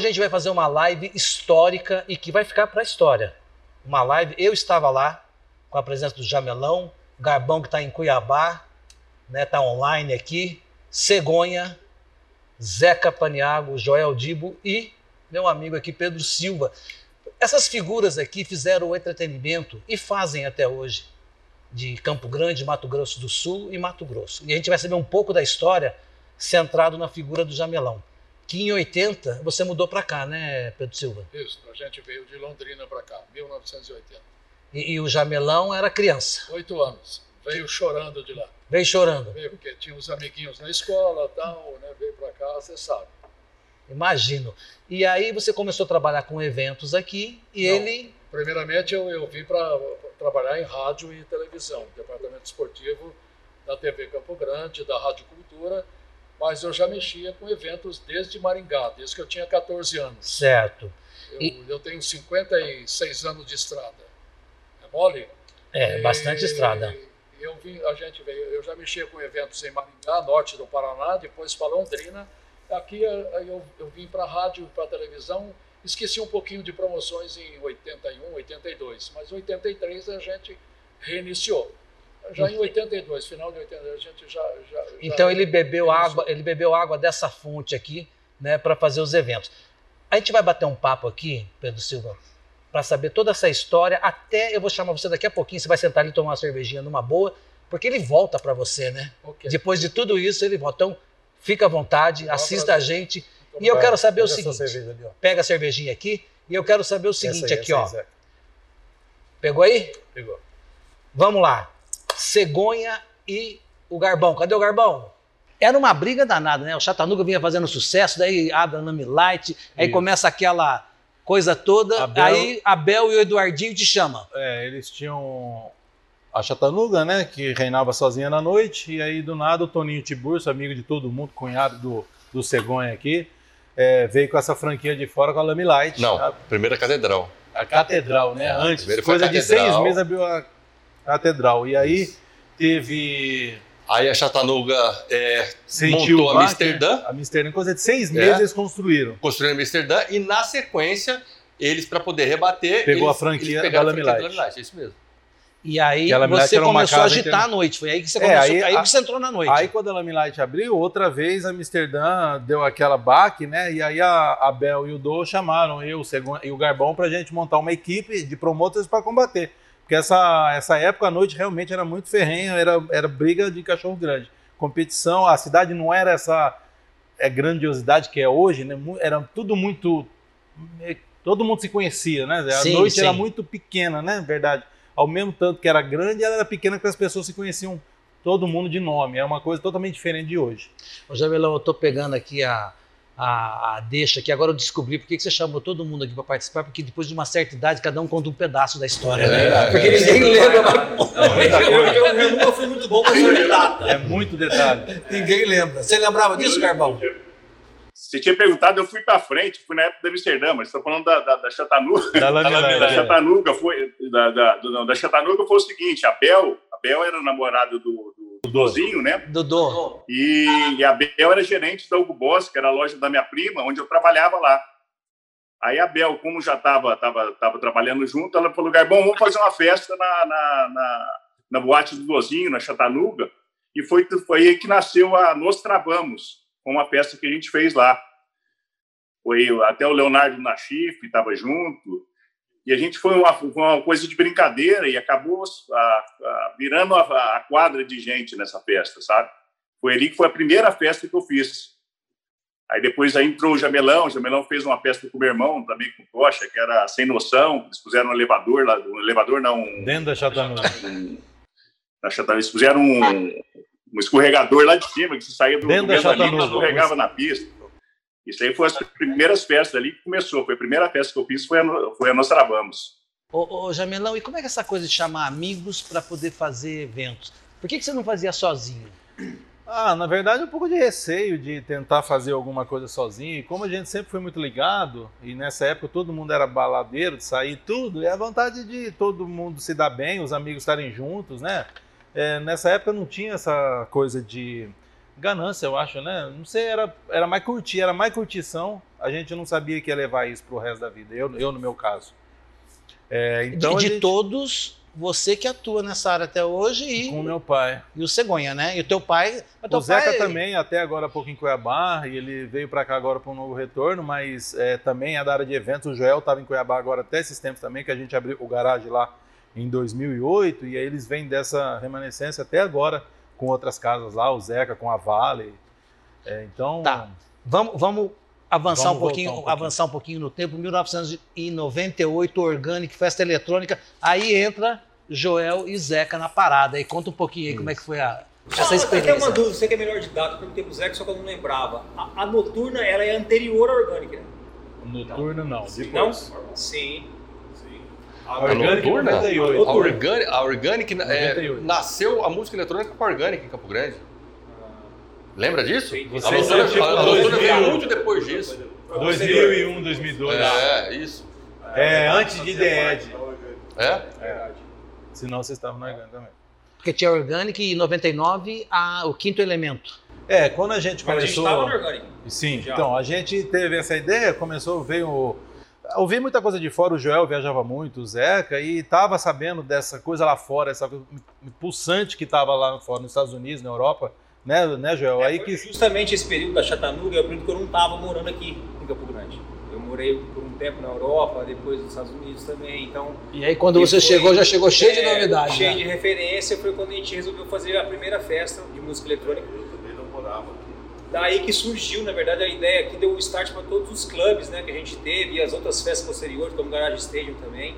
Hoje a gente vai fazer uma live histórica e que vai ficar para a história. Uma live, eu estava lá com a presença do Jamelão, Garbão que está em Cuiabá, né, tá online aqui, Cegonha, Zeca Paniago, Joel Dibo e meu amigo aqui Pedro Silva. Essas figuras aqui fizeram o entretenimento e fazem até hoje de Campo Grande, Mato Grosso do Sul e Mato Grosso. E a gente vai saber um pouco da história centrado na figura do Jamelão. Que em 80 você mudou para cá, né, Pedro Silva? Isso, a gente veio de Londrina para cá, 1980. E, e, o Jamelão era criança? Oito anos. Veio chorando de lá. Veio chorando? Veio porque tinha uns amiguinhos na escola tal, né? Veio para cá, você sabe. Imagino. E aí você começou a trabalhar com eventos aqui e Não, ele. Primeiramente eu, eu vim para trabalhar em rádio e televisão, departamento esportivo da TV Campo Grande, da Rádio Cultura, mas eu já mexia com eventos desde Maringá, desde que eu tinha 14 anos. Certo. Eu, e... eu tenho 56 anos de estrada. É mole? É, e... bastante estrada. Eu vim, a gente veio, eu já mexia com eventos em Maringá, norte do Paraná, depois para Londrina Aqui eu, eu vim para a rádio, para a televisão, esqueci um pouquinho de promoções em 81, 82, mas em 83 a gente reiniciou. Já em 82, final de 82, a gente já. já então já ele bebeu água, ele bebeu água dessa fonte aqui, né, para fazer os eventos. A gente vai bater um papo aqui, Pedro Silva, para saber toda essa história. Até eu vou chamar você daqui a pouquinho, você vai sentar ali e tomar uma cervejinha numa boa, porque ele volta para você, né? Okay. Depois de tudo isso, ele volta. Então, Fica à vontade, assista a gente. E eu quero saber o seguinte: ali, pega a cervejinha aqui e eu quero saber o seguinte aí, aqui, ó. Aí, Pegou aí? Pegou. Vamos lá. Cegonha e o Garbão. Cadê o Garbão? Era uma briga danada, né? O Chatanuga vinha fazendo sucesso, daí Ada Nami Light, aí Isso. começa aquela coisa toda, Abel, aí Abel e o Eduardinho te chamam. É, eles tinham a Chatanuga, né, que reinava sozinha na noite, e aí do nada o Toninho Tiburcio, amigo de todo mundo, cunhado do, do Cegonha aqui, é, veio com essa franquia de fora com a Lamy Light. Não, a primeira Catedral. A Catedral, né, é, antes, coisa de seis meses abriu a Catedral, e aí teve... Aí a Chatanuga é, montou a Amsterdã. Né? A Amsterdã, coisa de seis meses, é, eles construíram. Construíram a Amsterdã, e na sequência, eles, para poder rebater... Pegou eles, a franquia da Lamy Light. Light. É isso mesmo. E aí você começou a agitar à noite. Foi aí que você é, começou, aí, aí a, você entrou na noite. Aí quando a Lamilight abriu, outra vez a Amsterdã deu aquela baque, né? E aí a, a Bel e o Do chamaram eu o e o Garbão pra gente montar uma equipe de promotores para combater. Porque essa, essa época a noite realmente era muito ferrenha, era, era briga de cachorro grande. Competição, a cidade não era essa é, grandiosidade que é hoje, né? Era tudo muito. Todo mundo se conhecia, né? A sim, noite sim. era muito pequena, né? Verdade ao mesmo tanto que era grande, ela era pequena que as pessoas se conheciam todo mundo de nome. É uma coisa totalmente diferente de hoje. Ô Jamelão, eu estou pegando aqui a, a, a, deixa que agora eu descobri por que você chamou todo mundo aqui para participar, porque depois de uma certa idade cada um conta um pedaço da história, né? é, né? Porque é, ninguém é, lembra. É, eu, nunca fui muito bom com essa data. É muito detalhe. ninguém lembra. Você lembrava disso, Carbão? Você tinha perguntado, eu fui para frente, fui na época da Amsterdã, mas estou falando da, da, da Chatanuga. Da, da, da Chatanuga foi, da, da, do, da Chatanuga foi o seguinte, a Bel, a Bel era namorada do, do Dozinho, né? Dodô. E, e a Bel era gerente da Hugo Boss, que era a loja da minha prima, onde eu trabalhava lá. Aí a Bel, como já estava tava, tava trabalhando junto, ela falou, bom, vamos fazer uma festa na, na, na, na boate do Dozinho, na Chatanuga. E foi, foi aí que nasceu a Nos Travamos, com uma peça que a gente fez lá. Foi até o Leonardo Nachif estava junto, e a gente foi uma, uma, coisa de brincadeira e acabou a, a, virando a, a, quadra de gente nessa festa, sabe? Foi ali que foi a primeira festa que eu fiz. Aí depois aí entrou o Jamelão, o Jamelão fez uma festa com o meu irmão, também com o Tocha, que era sem noção, eles puseram um elevador lá, um elevador não... Um, Dentro da Chatanuga. Um, na Chatanuga, eles puseram um, um escorregador lá de cima, que você saía do, do e escorregava na pista. Isso aí foi as primeiras festas ali que começou. Foi a primeira festa que eu fiz, foi a, foi a Nós Travamos. Ô, ô, Jamelão, e como é que é essa coisa de chamar amigos para poder fazer eventos? Por que, que você não fazia sozinho? Ah, na verdade, um pouco de receio de tentar fazer alguma coisa sozinho. E como a gente sempre foi muito ligado, e nessa época todo mundo era baladeiro, de sair tudo, e a vontade de todo mundo se dar bem, os amigos estarem juntos, né? É, nessa época não tinha essa coisa de ganância, eu acho, né? Não sei, era, era mais curtir, era mais curtição. A gente não sabia que ia levar isso pro resto da vida. Eu, eu no meu caso. É, então de, de gente- todos, você que atua nessa área até hoje e, Com o meu pai. e o Cegonha, né? E o teu pai. O teu Zeca pai- também, até agora há pouco em Cuiabá, e ele veio para cá agora para um novo retorno, mas é, também é da área de eventos. O Joel estava em Cuiabá agora até esses tempos também, que a gente abriu o garagem lá em 2008, e aí eles vêm dessa remanescência até agora com outras casas lá, o Zeca com a Vale. É, então, Tá. Vamos, vamos avançar Vamos um, pouquinho, um pouquinho. avançar um pouquinho no tempo. 1998, Organic, festa eletrônica. Aí entra Joel e Zeca na parada. E conta um pouquinho aí como é que foi a, essa Ah, Até experiência. uma dúvida, você que é melhor de eu perguntei pro Zé, só que eu não lembrava. A, a noturna, ela é anterior à orgânica, né? noturno não. Não? Depois. Sim. A em noturna? 98. A Organic, a Organic é, 98. nasceu a música eletrônica com a Organic em Campo Grande. Lembra disso? Sim. A Você noturna, é tipo a noturna veio 2000. muito depois disso. 2001, 2002. É, isso. É, antes de The Edge. É? Senão vocês estavam na Orgânica também. Porque tinha Organic e em 99 a, o quinto elemento. É, quando a gente Mas a gente começou... estava no orgânico. Sim, Já. então a gente teve essa ideia, começou, veio. Ouvi muita coisa de fora, o Joel viajava muito, o Zeca, e estava sabendo dessa coisa lá fora, essa coisa pulsante que estava lá fora, nos Estados Unidos, na Europa, né, né Joel? Aí Foi que. Justamente esse período da Chattanooga é o período que eu não estava morando aqui em Campo Grande. Eu morei por um tempo na Europa, depois nos Estados Unidos também, então... E aí quando você foi- chegou, já chegou cheio de é, novidades. Cheio né? de referência, foi quando a gente resolveu fazer a primeira festa de música eletrônica. Daí que surgiu, na verdade, a ideia que deu o start para todos os clubes né, que a gente teve e as outras festas posteriores, como o Garage Stadium também.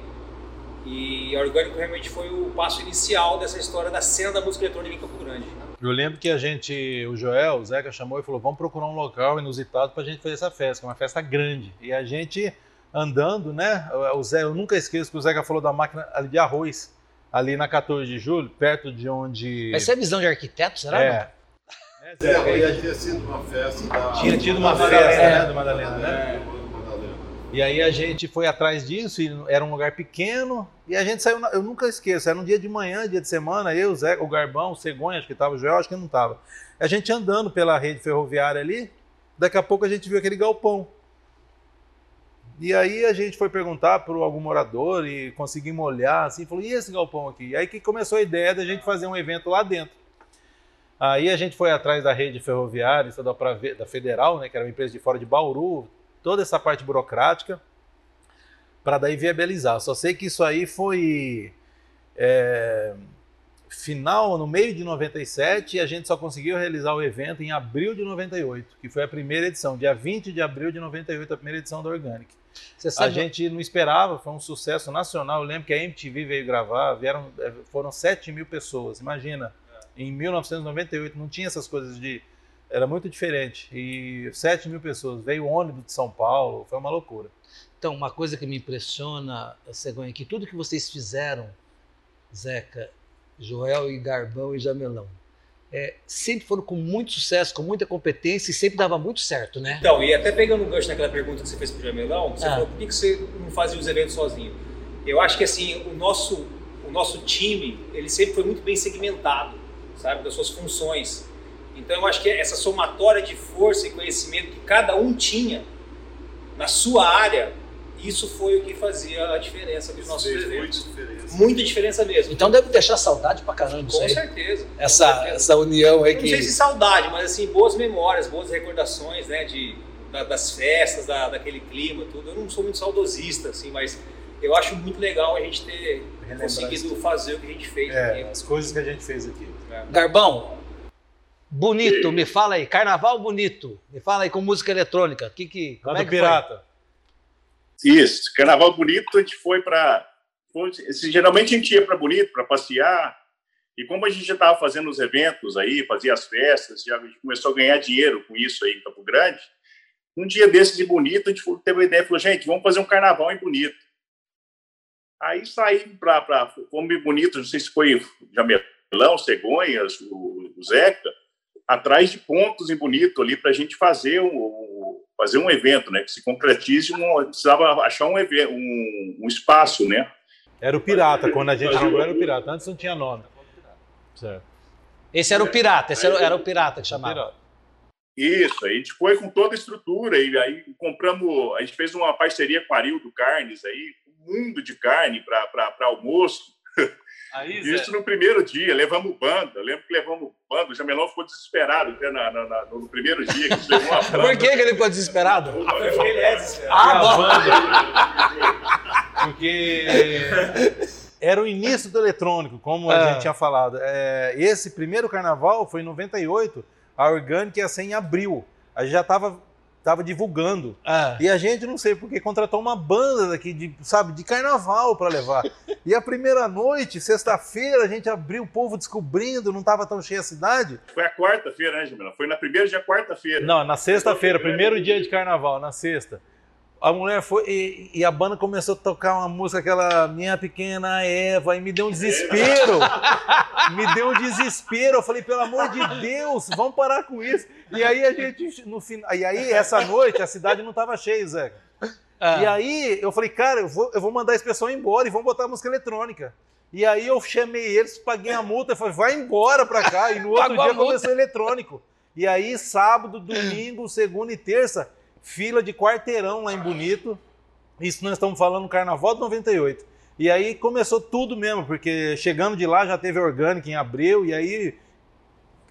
E a Orgânico realmente foi o passo inicial dessa história da cena da música eletrônica em Campo Grande. Eu lembro que a gente, o Joel, o Zeca chamou e falou: vamos procurar um local inusitado para a gente fazer essa festa, que é uma festa grande. E a gente andando, né? O Zé, eu nunca esqueço que o Zeca falou da máquina ali de arroz, ali na 14 de julho, perto de onde. Essa é visão de arquiteto, será? É. É, aí tinha sido uma festa da... Tinha tido uma Madalena. festa, né, do Madalena, né? Madalena. E aí a gente foi atrás disso, e era um lugar pequeno, e a gente saiu, na- eu nunca esqueço, era um dia de manhã, dia de semana, eu, o Zé, o Garbão, o Cegonha, acho que estava, o Joel, acho que não estava. A gente andando pela rede ferroviária ali, daqui a pouco a gente viu aquele galpão. E aí a gente foi perguntar para algum morador e conseguimos olhar assim, falou, e esse galpão aqui? E aí que começou a ideia da gente fazer um evento lá dentro. Aí a gente foi atrás da rede ferroviária, estadual pra da Federal, né, que era uma empresa de fora de Bauru, toda essa parte burocrática, para daí viabilizar. Só sei que isso aí foi é, final, no meio de 97, e a gente só conseguiu realizar o evento em abril de 98, que foi a primeira edição, dia 20 de abril de 98, a primeira edição da Organic. A gente não esperava, foi um sucesso nacional. Eu lembro que a MTV veio gravar, vieram, eh, foram 7 mil pessoas. Imagina, em 1998 não tinha essas coisas de. Era muito diferente. E 7 mil pessoas. Veio ônibus de São Paulo, foi uma loucura. Então, uma coisa que me impressiona, Cegonha, é que tudo que vocês fizeram, Zeca, Joel e Garbão e Jamelão, é, sempre foram com muito sucesso, com muita competência e sempre dava muito certo, né? Então, e até pegando um gancho naquela pergunta que você fez pro Jamelão, você Ah. falou, por que que você não fazia os eventos sozinho? Eu acho que assim, o nosso, o nosso time, ele sempre foi muito bem segmentado, sabe, das suas funções. Então eu acho que essa somatória de força e conhecimento que cada um tinha na sua área, isso foi o que fazia a diferença dos nossos Fez muita diferença. Muita diferença mesmo. Então deve deixar saudade pra caramba isso com aí. certeza. Essa, Com certeza. essa união aí que. não sei se saudade, mas assim, boas memórias, boas recordações, né, de, da- das festas, da, daquele clima, tudo. Eu não sou muito saudosista, assim, mas eu acho muito legal a gente ter conseguido tudo. fazer o que a gente fez É, aqui. as coisas que a gente fez aqui. Garbão, bonito, me fala aí. Carnaval bonito. Me fala aí com música eletrônica. Que, que, como Lá é que Pirata. Isso, Carnaval Bonito, a gente foi para. Geralmente a gente ia para Bonito para passear, e como a gente já estava fazendo os eventos aí, fazia as festas, já começou a ganhar dinheiro com isso aí em Campo Grande. Um dia desses de Bonito, a gente foi- teve uma ideia, falou, gente, vamos fazer um carnaval em Bonito. Aí saímos para. Fomos em Bonito, não sei se foi Jamelão, Cegonhas, o, o Zeca, atrás de pontos em Bonito ali para a gente fazer um, fazer um evento, né? Que se concretize, um, precisava achar um, um, um espaço, né? Era o Pirata, quando a gente jogou era o Pirata. Antes não tinha nome. Certo. Esse era o pirata, esse era, era o pirata que chamava. Pirata. Isso, aí a gente foi com toda a estrutura e aí compramos, a gente fez uma parceria com a Arildo Carnes aí, mundo de carne para almoço. Aí, Isso no primeiro dia, levamos banda. Eu lembro que levamos banda, o Jamelão ficou desesperado até na, na- na- no primeiro dia que levou uma banda. Por que, que ele ficou desesperado? Ele é desesperado. Ah, bom. Porque era o início do eletrônico, como a Ah. gente tinha falado. É, esse primeiro carnaval foi em 98, a Orgânica ia ser em abril. A gente já estava tava divulgando. Ah, E a gente, não sei porque, contratou uma banda daqui, de, sabe, de carnaval para levar. E a primeira noite, sexta-feira, a gente abriu o povo descobrindo, não estava tão cheia a cidade. Foi a quarta-feira, né, Jamelão? Foi na primeira dia, quarta-feira. Não, na sexta-feira, primeiro dia de carnaval, na sexta. A mulher foi e, e a banda começou a tocar uma música, aquela Minha Pequena Eva, e me deu um desespero. me deu um desespero. Eu falei, pelo amor de Deus, vamos parar com isso. E aí a gente, no final. E aí, essa noite, a cidade não estava cheia, Zé. ah. E aí eu falei, cara, eu vou, eu vou mandar esse pessoal embora e vamos botar música eletrônica. E aí eu chamei eles, paguei a multa, e falei, vai embora pra cá. E no outro Pagou dia começou eletrônico. E aí, sábado, domingo, segunda e terça, fila de quarteirão lá em Bonito. Isso nós estamos falando no Carnaval de 98. E aí começou tudo mesmo, porque chegando de lá já teve orgânica em abril, e aí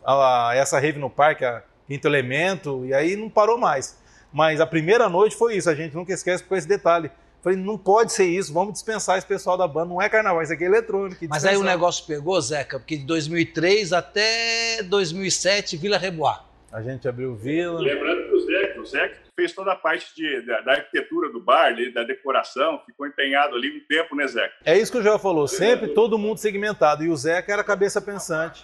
a- essa rave no parque, a Quinto Elemento, e aí não parou mais. Mas a primeira noite foi isso, a gente nunca esquece com esse detalhe. Falei, não pode ser isso, vamos dispensar esse pessoal da banda, não é carnaval, isso aqui é eletrônico. Mas aí o negócio pegou, Zeca, porque de 2003 até 2007, Vila Rebois. A gente abriu Vila. Lembrando que o Zé, o que fez toda a parte de, da, da arquitetura do bar, ali, da decoração, ficou empenhado ali um tempo, né, Zé? É isso que o Joel falou, sempre todo mundo segmentado. E o Zeca era cabeça pensante.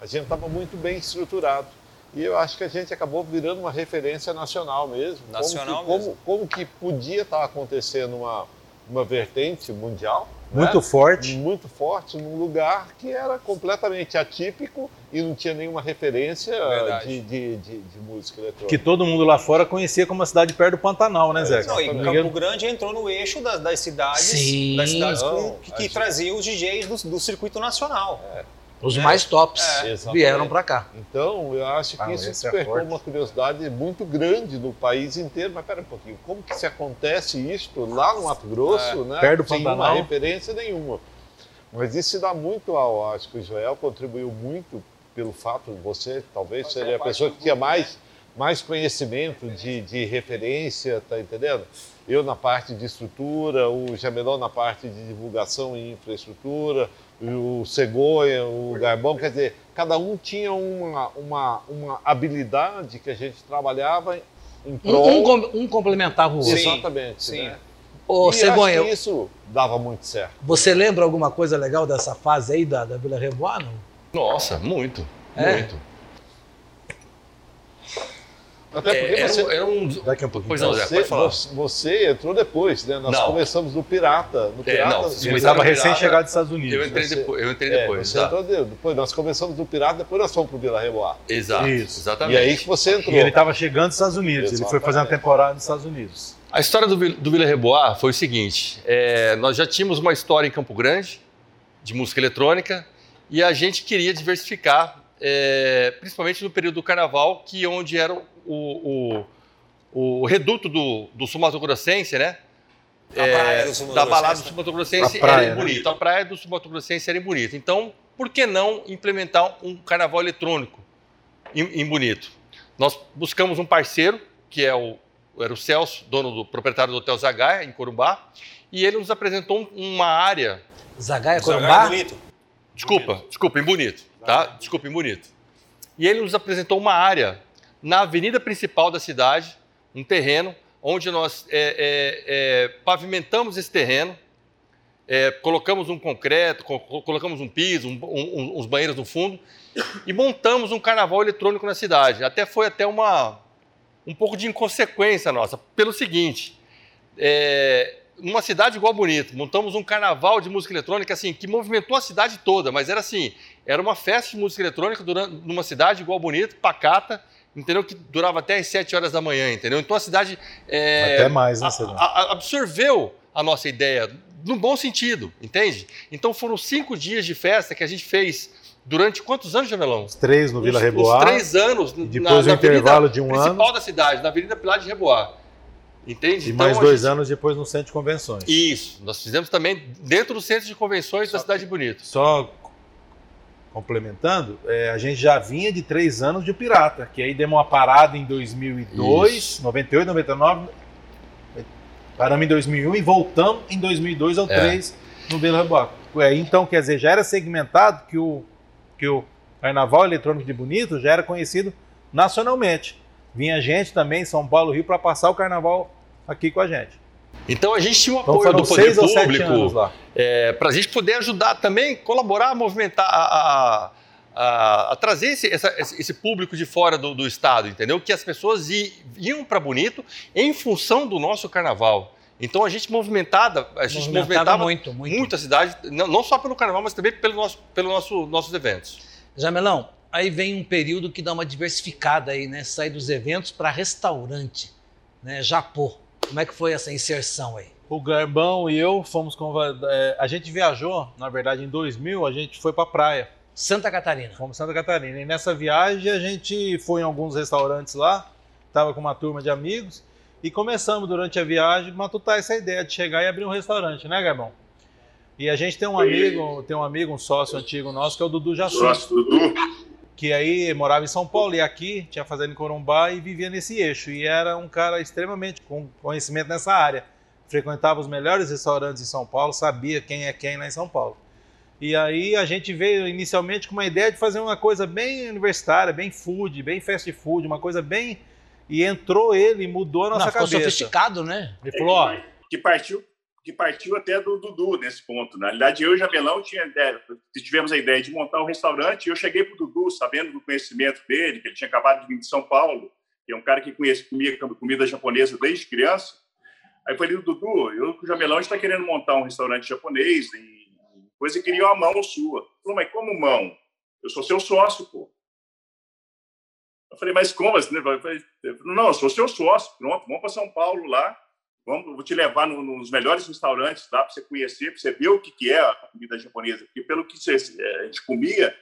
A gente estava muito bem estruturado. E eu acho que a gente acabou virando uma referência nacional mesmo. Nacional como que, mesmo. Como, como que podia estar acontecendo uma, uma vertente mundial Muito né? forte. muito forte num lugar que era completamente atípico e não tinha nenhuma referência de, de, de, de música eletrônica. Que todo mundo lá fora conhecia como uma cidade perto do Pantanal, né, Zeca? Não, e Campo Grande entrou no eixo das, das cidades, Sim. das cidades Não, que, a que gente- traziam os DJs do, do circuito nacional. Os É. mais tops Exatamente. vieram pra cá. Então, eu acho que Ah, isso é despertou forte. uma curiosidade muito grande no país inteiro. Mas pera um pouquinho, como que se acontece isso lá no Mato Grosso, né? perto do sem uma referência nenhuma. Mas isso se dá muito ao, acho que o Joel contribuiu muito pelo fato de você, talvez, seria a pessoa que tinha né? mais, mais conhecimento de, de referência, tá entendendo? Eu na parte de estrutura, o Jamelão na parte de divulgação e infraestrutura, o Cegonha, o Garbão, quer dizer, cada um tinha uma, uma, uma habilidade que a gente trabalhava em Um, prol. um com- um complementava o outro. Sim, Exatamente. sim. Né? Ô, e Cegonha, acho que isso dava muito certo. você lembra alguma coisa legal dessa fase aí da, da Vila Rebois, não? Nossa, muito. É? Muito. Até porque É, era, você, era um. Daqui a pouquinho. Pois não, Zé, você, pode falar. você- você entrou depois, né? Nós Não. começamos no Pirata. No É, Pirata não, Ele Começaram estava recém-chegado dos Estados Unidos. Eu entrei Você- depois. Eu entrei É, depois. você tá. entrou de- depois. Nós começamos no Pirata, depois nós fomos pro Vila Reboar. Exato. Isso. E Exatamente. aí que você entrou. E ele estava chegando dos Estados Unidos. Ele foi fazer uma Exatamente. temporada nos Estados Unidos. A história do, do Vila Rebois foi o seguinte: é, nós já tínhamos uma história em Campo Grande de música eletrônica e a gente queria diversificar, é, principalmente no período do Carnaval, que é onde era o, o, o reduto do, do Sumatogrossense, né? A praia do Sul da balada do Grossense? Sumatogrossense A praia, era em né? Bonito. A praia do Sumatogrossense era em Bonito. Então, por que não implementar um carnaval eletrônico em, em Bonito? Nós buscamos um parceiro, que é o, era o Celso, dono do proprietário do Hotel Zagaia, em Corumbá, e ele nos apresentou um- uma área. Zagaia Jogar Corumbá? bonito. Desculpa, desculpa, em Bonito, tá? Desculpa, em Bonito. E ele nos apresentou uma área na avenida principal da cidade, um terreno onde nós é, é, é, pavimentamos esse terreno, é, colocamos um concreto, co- co- colocamos um piso, um- um- uns banheiros no fundo e montamos um carnaval eletrônico na cidade. Até foi até uma um pouco de inconsequência nossa, pelo seguinte: é, numa cidade igual Bonito, montamos um carnaval de música eletrônica assim que movimentou a cidade toda, mas era assim, era uma festa de música eletrônica durante, numa cidade igual Bonito, pacata, entendeu? Que durava até as 7 horas da manhã, entendeu? Então a cidade é, Até mais, né, a- a- absorveu a nossa ideia no bom sentido, entende? Então foram cinco dias de festa que a gente fez durante quantos anos, Jamelão? Os três no Vila os, Reboar. Os três anos e depois o intervalo de um principal ano. da cidade, na Avenida Pilar de Reboar. Entende? E Então, mais dois gente- anos depois no centro de convenções. Isso. Nós fizemos também dentro do centro de convenções da cidade de Bonito. Só complementando, é, a gente já vinha de três anos de Pirata, que aí deu uma parada em 2002, Isso. 98, 99, paramos em 2001 e voltamos em 2002 ao É. 3 no Vila Reboco. É, então, quer dizer, já era segmentado que o, que o Carnaval Eletrônico de Bonito já era conhecido nacionalmente. Vinha gente também em São Paulo, Rio, para passar o Carnaval aqui com a gente. Então a gente tinha um Então apoio foram do poder público lá. para a gente poder ajudar também, colaborar, movimentar, a, a- a- a trazer esse, essa- esse público de fora do, do estado, entendeu? Que as pessoas iam para Bonito em função do nosso carnaval. Então a gente movimentada, a gente Movimentava movimentava muito, muito. muito a cidade, não, não só pelo carnaval, mas também pelo nosso, pelo nosso, nossos eventos. Jamelão, aí vem um período que dá uma diversificada aí, né? Sai dos eventos para restaurante, né? Japô. Como é que foi essa inserção aí? O Garbão e eu fomos convidados. a gente viajou, na verdade, em 2000, a gente foi para praia. Santa Catarina. Fomos Santa Catarina. E nessa viagem a gente foi em alguns restaurantes lá, tava com uma turma de amigos e começamos durante a viagem a matutar essa ideia de chegar e abrir um restaurante, né, Garbão? E a gente tem um amigo, tem um amigo, um sócio antigo nosso que é o Dudu Jaçu, Sócio Dudu. Que aí morava em São Paulo e aqui tinha fazenda em Corumbá e vivia nesse eixo e era um cara extremamente com conhecimento nessa área. Frequentava os melhores restaurantes em São Paulo, sabia quem é quem lá em São Paulo. E aí a gente veio inicialmente com uma ideia de fazer uma coisa bem universitária, bem food, bem fast food, uma coisa bem e entrou ele e mudou a nossa Não, ficou cabeça. sofisticado, né? Ele falou, ó, que partiu que partiu até do Dudu nesse ponto. Na realidade, eu e o Jamelão tinha ideia, tivemos a ideia de montar um restaurante. E eu cheguei para o Dudu, sabendo do conhecimento dele, que ele tinha acabado de vir de São Paulo, que é um cara que conhece comia comida japonesa desde criança. Aí falei, Dudu, eu o Jamelão está querendo montar um restaurante japonês e coisa e queria uma mão sua. Falou, mas como mão? Eu sou seu sócio, pô. Eu falei, mas como assim? Não, eu sou seu sócio. Pronto, vamos para São Paulo lá. Vamos, vou te levar no, nos melhores restaurantes lá para você conhecer, para você ver o que, que é a comida japonesa. Porque pelo que você, é, a gente comia,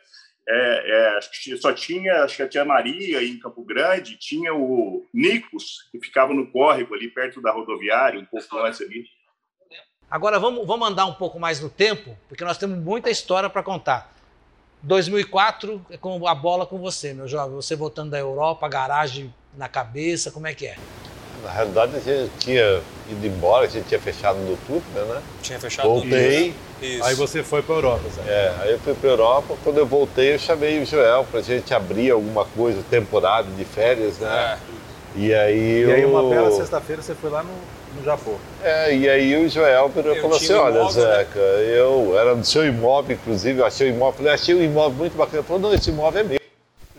é, é, acho que só tinha, acho que a Maria em Campo Grande, tinha o Nicos, que ficava no córrego ali perto da rodoviária, um pouco antes ali. Agora vamos, vamos andar um pouco mais no tempo, porque nós temos muita história para contar. 2004 é com a bola com você, meu jovem. Você voltando da Europa, garagem na cabeça, como é que é? Na realidade, a gente tinha ido embora, a gente tinha fechado no outubro, né? Tinha fechado Voltei. tudo. Isso. aí você foi para Europa, Zé. É, aí eu fui para Europa. Quando eu voltei, eu chamei o Joel para a gente abrir alguma coisa, temporada de férias, né? É. E aí E aí eu... uma bela sexta-feira você foi lá no, no Japão. É, e aí o Joel virou e Eu falou assim, um olha, imóvel, né?" Zeca, eu era do seu imóvel, inclusive, eu achei o imóvel, falei, achei o imóvel muito bacana. Ele falou, não, esse imóvel é meu.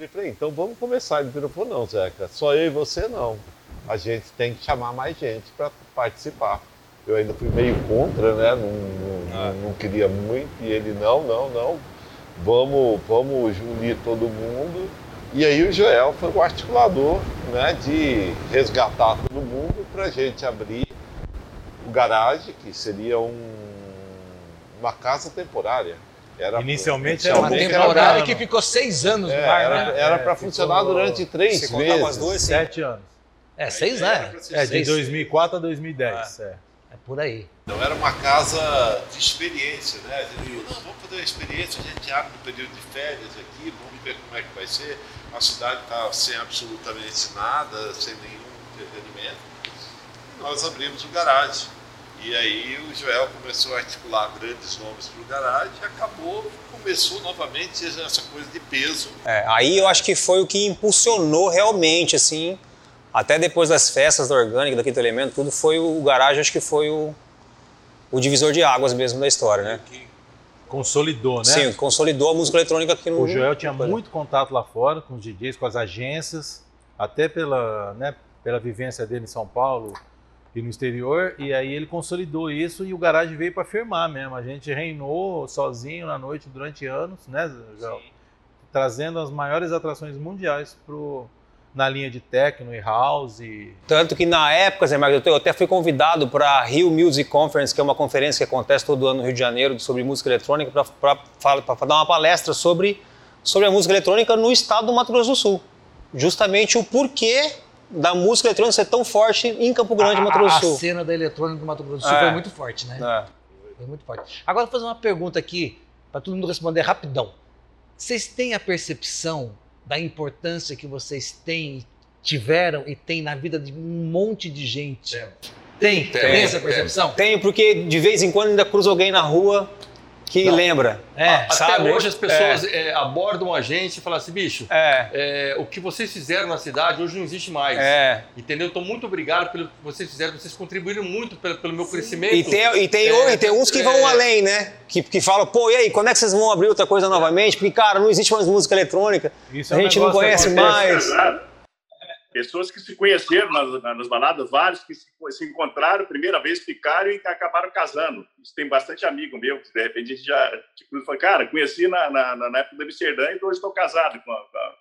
Eu falei, então vamos começar. Ele virou falou, não, Zeca, só eu e você não. A gente tem que chamar mais gente para participar. Eu ainda fui meio contra, né? Não, não, Ah. não queria muito. E ele, não, não, não. Vamos, vamos unir todo mundo. E aí o Joel foi o articulador né, de resgatar todo mundo para a gente abrir o garagem, que seria um- uma casa temporária. Era, Inicialmente É era uma um temporada ano. que ficou seis anos É, no ar, era né? era É, para ficou- funcionar durante três meses. as duas. Sete anos. É, seis, né? É, de Seis. 2004 a 2010. É. É por aí. Então era uma casa de experiência, né? A gente falou, não, vamos fazer uma experiência, a gente abre no período de férias aqui, vamos ver como é que vai ser. A cidade está sem absolutamente nada, sem nenhum entretenimento. Nós abrimos o garagem. E aí o Joel começou a articular grandes nomes para o garagem e acabou, começou novamente essa coisa de peso. É, aí eu acho que foi o que impulsionou realmente, assim, até depois das festas da Orgânica, da Quinto Elemento, tudo foi o garagem, acho que foi o, o divisor de águas mesmo da história, né? Consolidou, né? Sim, consolidou a música eletrônica aqui no O Joel tinha muito contato lá fora com os DJs, com as agências, até pela, né, pela vivência dele em São Paulo e no exterior, e aí ele consolidou isso e o garagem veio para firmar mesmo. A gente reinou sozinho na noite durante anos, né, Joel? Trazendo as maiores atrações mundiais pro, na linha de techno e house. E... Tanto que na época, Zé Marcos, eu até fui convidado para a Rio Music Conference, que é uma conferência que acontece todo ano no Rio de Janeiro sobre música eletrônica, para dar uma palestra sobre sobre a música eletrônica no estado do Mato Grosso do Sul. Justamente o porquê da música eletrônica ser tão forte em Campo Grande, a, Mato Grosso do a Sul. cena da eletrônica do Mato Grosso do Sul É. foi muito forte, né? É. Foi muito forte. Agora, vou fazer uma pergunta aqui, para todo mundo responder rapidão. Vocês têm a percepção da importância que vocês têm, tiveram e têm na vida de um monte de gente? Tem. Tem, Tem, essa tem. percepção? Tenho, porque de vez em quando ainda cruza alguém na rua que Não. lembra. É. Até sabe? hoje as pessoas é, abordam a gente e falam assim, bicho, É, é, o que vocês fizeram na cidade hoje não existe mais. é. Entendeu? Então, muito obrigado pelo que vocês fizeram. Vocês contribuíram muito pelo, pelo meu crescimento. E tem, e, tem, É, e tem uns que é. vão além, né? Que, que falam, pô, e aí, quando é que vocês vão abrir outra coisa novamente? Porque, cara, não existe mais música eletrônica, Isso a é um gente não conhece mais. Exato. Pessoas que se conheceram nas, nas baladas, vários que se, se encontraram, primeira vez ficaram e acabaram casando. Isso tem bastante amigo meu, que de repente a gente já tipo, fala, cara, conheci na, na, na época do Amsterdã e hoje estou casado com a, com a.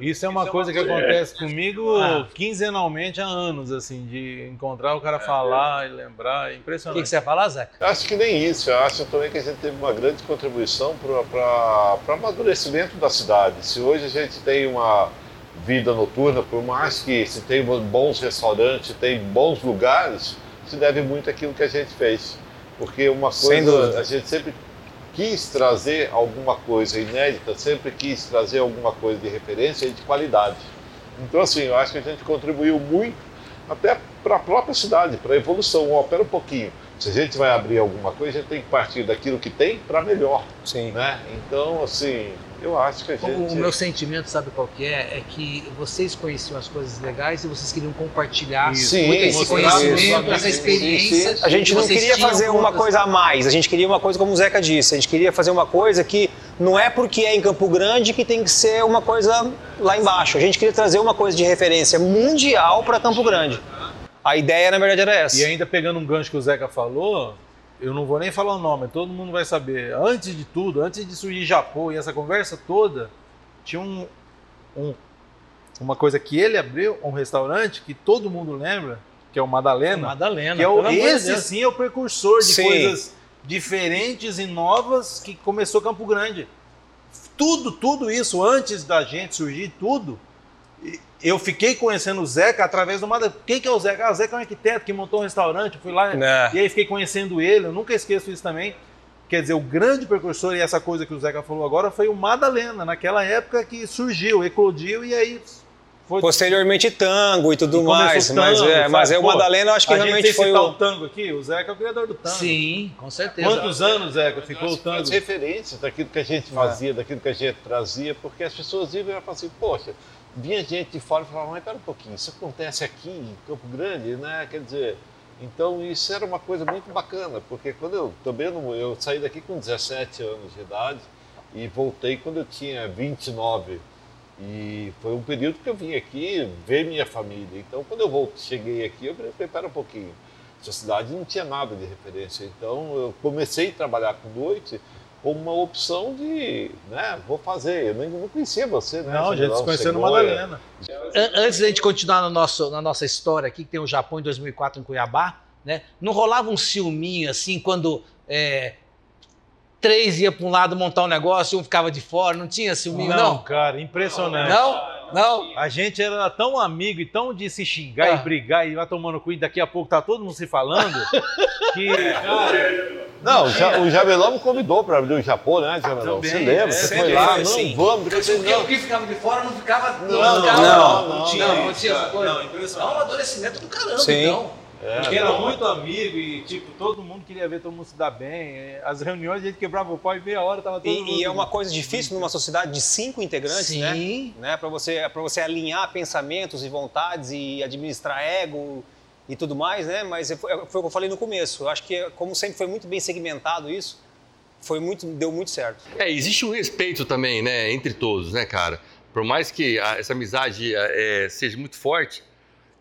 Isso é uma coisa que acontece comigo quinzenalmente há anos, assim, de encontrar o cara falar e lembrar. É O que, que impressionante. você ia falar, Zeca? Acho que nem isso. Eu acho também que a gente teve uma grande contribuição para o amadurecimento da cidade. Se hoje a gente tem uma vida noturna, por mais que se tem bons restaurantes, tem bons lugares, se deve muito àquilo que a gente fez. Porque uma coisa, a gente sempre quis trazer alguma coisa inédita, sempre quis trazer alguma coisa de referência e de qualidade. Então, assim, eu acho que a gente contribuiu muito até para a própria cidade, para a evolução. Ó, pera um pouquinho. Se a gente vai abrir alguma coisa, a gente tem que partir daquilo que tem para melhor, Sim. né? Então, assim, eu acho que a O, gente... o meu sentimento, sabe qual que é? É que vocês conheciam as coisas legais e vocês queriam compartilhar Sim, esse conhecimento, isso. essa experiência. sim. A gente não queria fazer uma coisa a mais, a gente queria uma coisa como o Zeca disse, a gente queria fazer uma coisa que não é porque é em Campo Grande que tem que ser uma coisa lá embaixo. A gente queria trazer uma coisa de referência mundial para Campo Grande. A ideia, na verdade, era essa. E ainda pegando um gancho que o Zeca falou, eu não vou nem falar o nome, todo mundo vai saber. Antes de tudo, antes de surgir Japão e essa conversa toda, tinha um, um- uma coisa que ele abriu, um restaurante que todo mundo lembra, que é o Madalena. Madalena. Que é o, esse Deus. sim é o precursor de Sim. coisas diferentes e novas que começou Campo Grande. Tudo, tudo isso, antes da gente surgir, tudo. Eu fiquei conhecendo o Zeca através do Madalena. Quem que é o Zeca? Ah, o Zeca é um arquiteto que montou um restaurante, eu fui lá Né? e aí fiquei conhecendo ele. Eu nunca esqueço isso também. Quer dizer, o grande precursor e essa coisa que o Zeca falou agora foi o Madalena, naquela época que surgiu, eclodiu e aí foi Posteriormente tango e tudo E mais, o mas, tango, é, mas é o Madalena, eu acho que realmente foi o... o tango aqui, o Zeca é o criador do tango. Sim, com certeza. Quantos anos, Zeca, ficou o que As tango? referências daquilo que a gente fazia, daquilo que a gente trazia, porque as pessoas iam e falavam assim, poxa, vinha gente de fora e falava, mas pera um pouquinho, isso acontece aqui em Campo Grande, né? Quer dizer, então isso era uma coisa muito bacana, porque quando eu também eu saí daqui com 17 anos de idade e voltei quando eu tinha 29. E foi um período que eu vim aqui ver minha família. Então, quando eu voltei, cheguei aqui, eu falei, pera um pouquinho. Essa cidade não tinha nada de referência. Então, eu comecei a trabalhar com noite como uma opção de, né, vou fazer. Eu nem, não conhecia você, né? Não, a gente General se conheceu no. Madalena. An- Antes da gente continuar no nosso, na nossa história aqui, que tem o Japão em 2004 em Cuiabá, né? Não rolava um ciúminho assim quando é, três ia para um lado montar um negócio e um ficava de fora? Não tinha ciúminho, não? cara, impressionante. Não? Não? A gente era tão amigo e tão de se xingar Ah. e brigar e vai tomando cuidado, daqui a pouco tá todo mundo se falando, que, cara, Não, já- o Jamelão me convidou para abrir o Japão, né, Jamelão? Também, Você lembra? é, você foi lá, foi não, assim. vamos. Não, o que ficava de fora não ficava. Não, ficava- não, não, não tinha, tinha não isso, tinha essa cara. coisa. Não, impressionante. É um amadurecimento do caramba, Sim. Então. porque era muito amigo e, tipo, todo mundo queria ver todo mundo se dar bem. É, As reuniões a gente quebrava o pau e meia hora tava todo mundo... E, e é uma coisa difícil numa sociedade de cinco integrantes, né? Sim. né? Para você, para você alinhar pensamentos e vontades e administrar ego e tudo mais, né? Mas foi, foi o que eu falei no começo. Eu acho que como sempre foi muito bem segmentado isso, foi muito, deu muito certo. É, existe um respeito também, né, entre todos, né, cara? Por mais que a- essa amizade é, seja muito forte,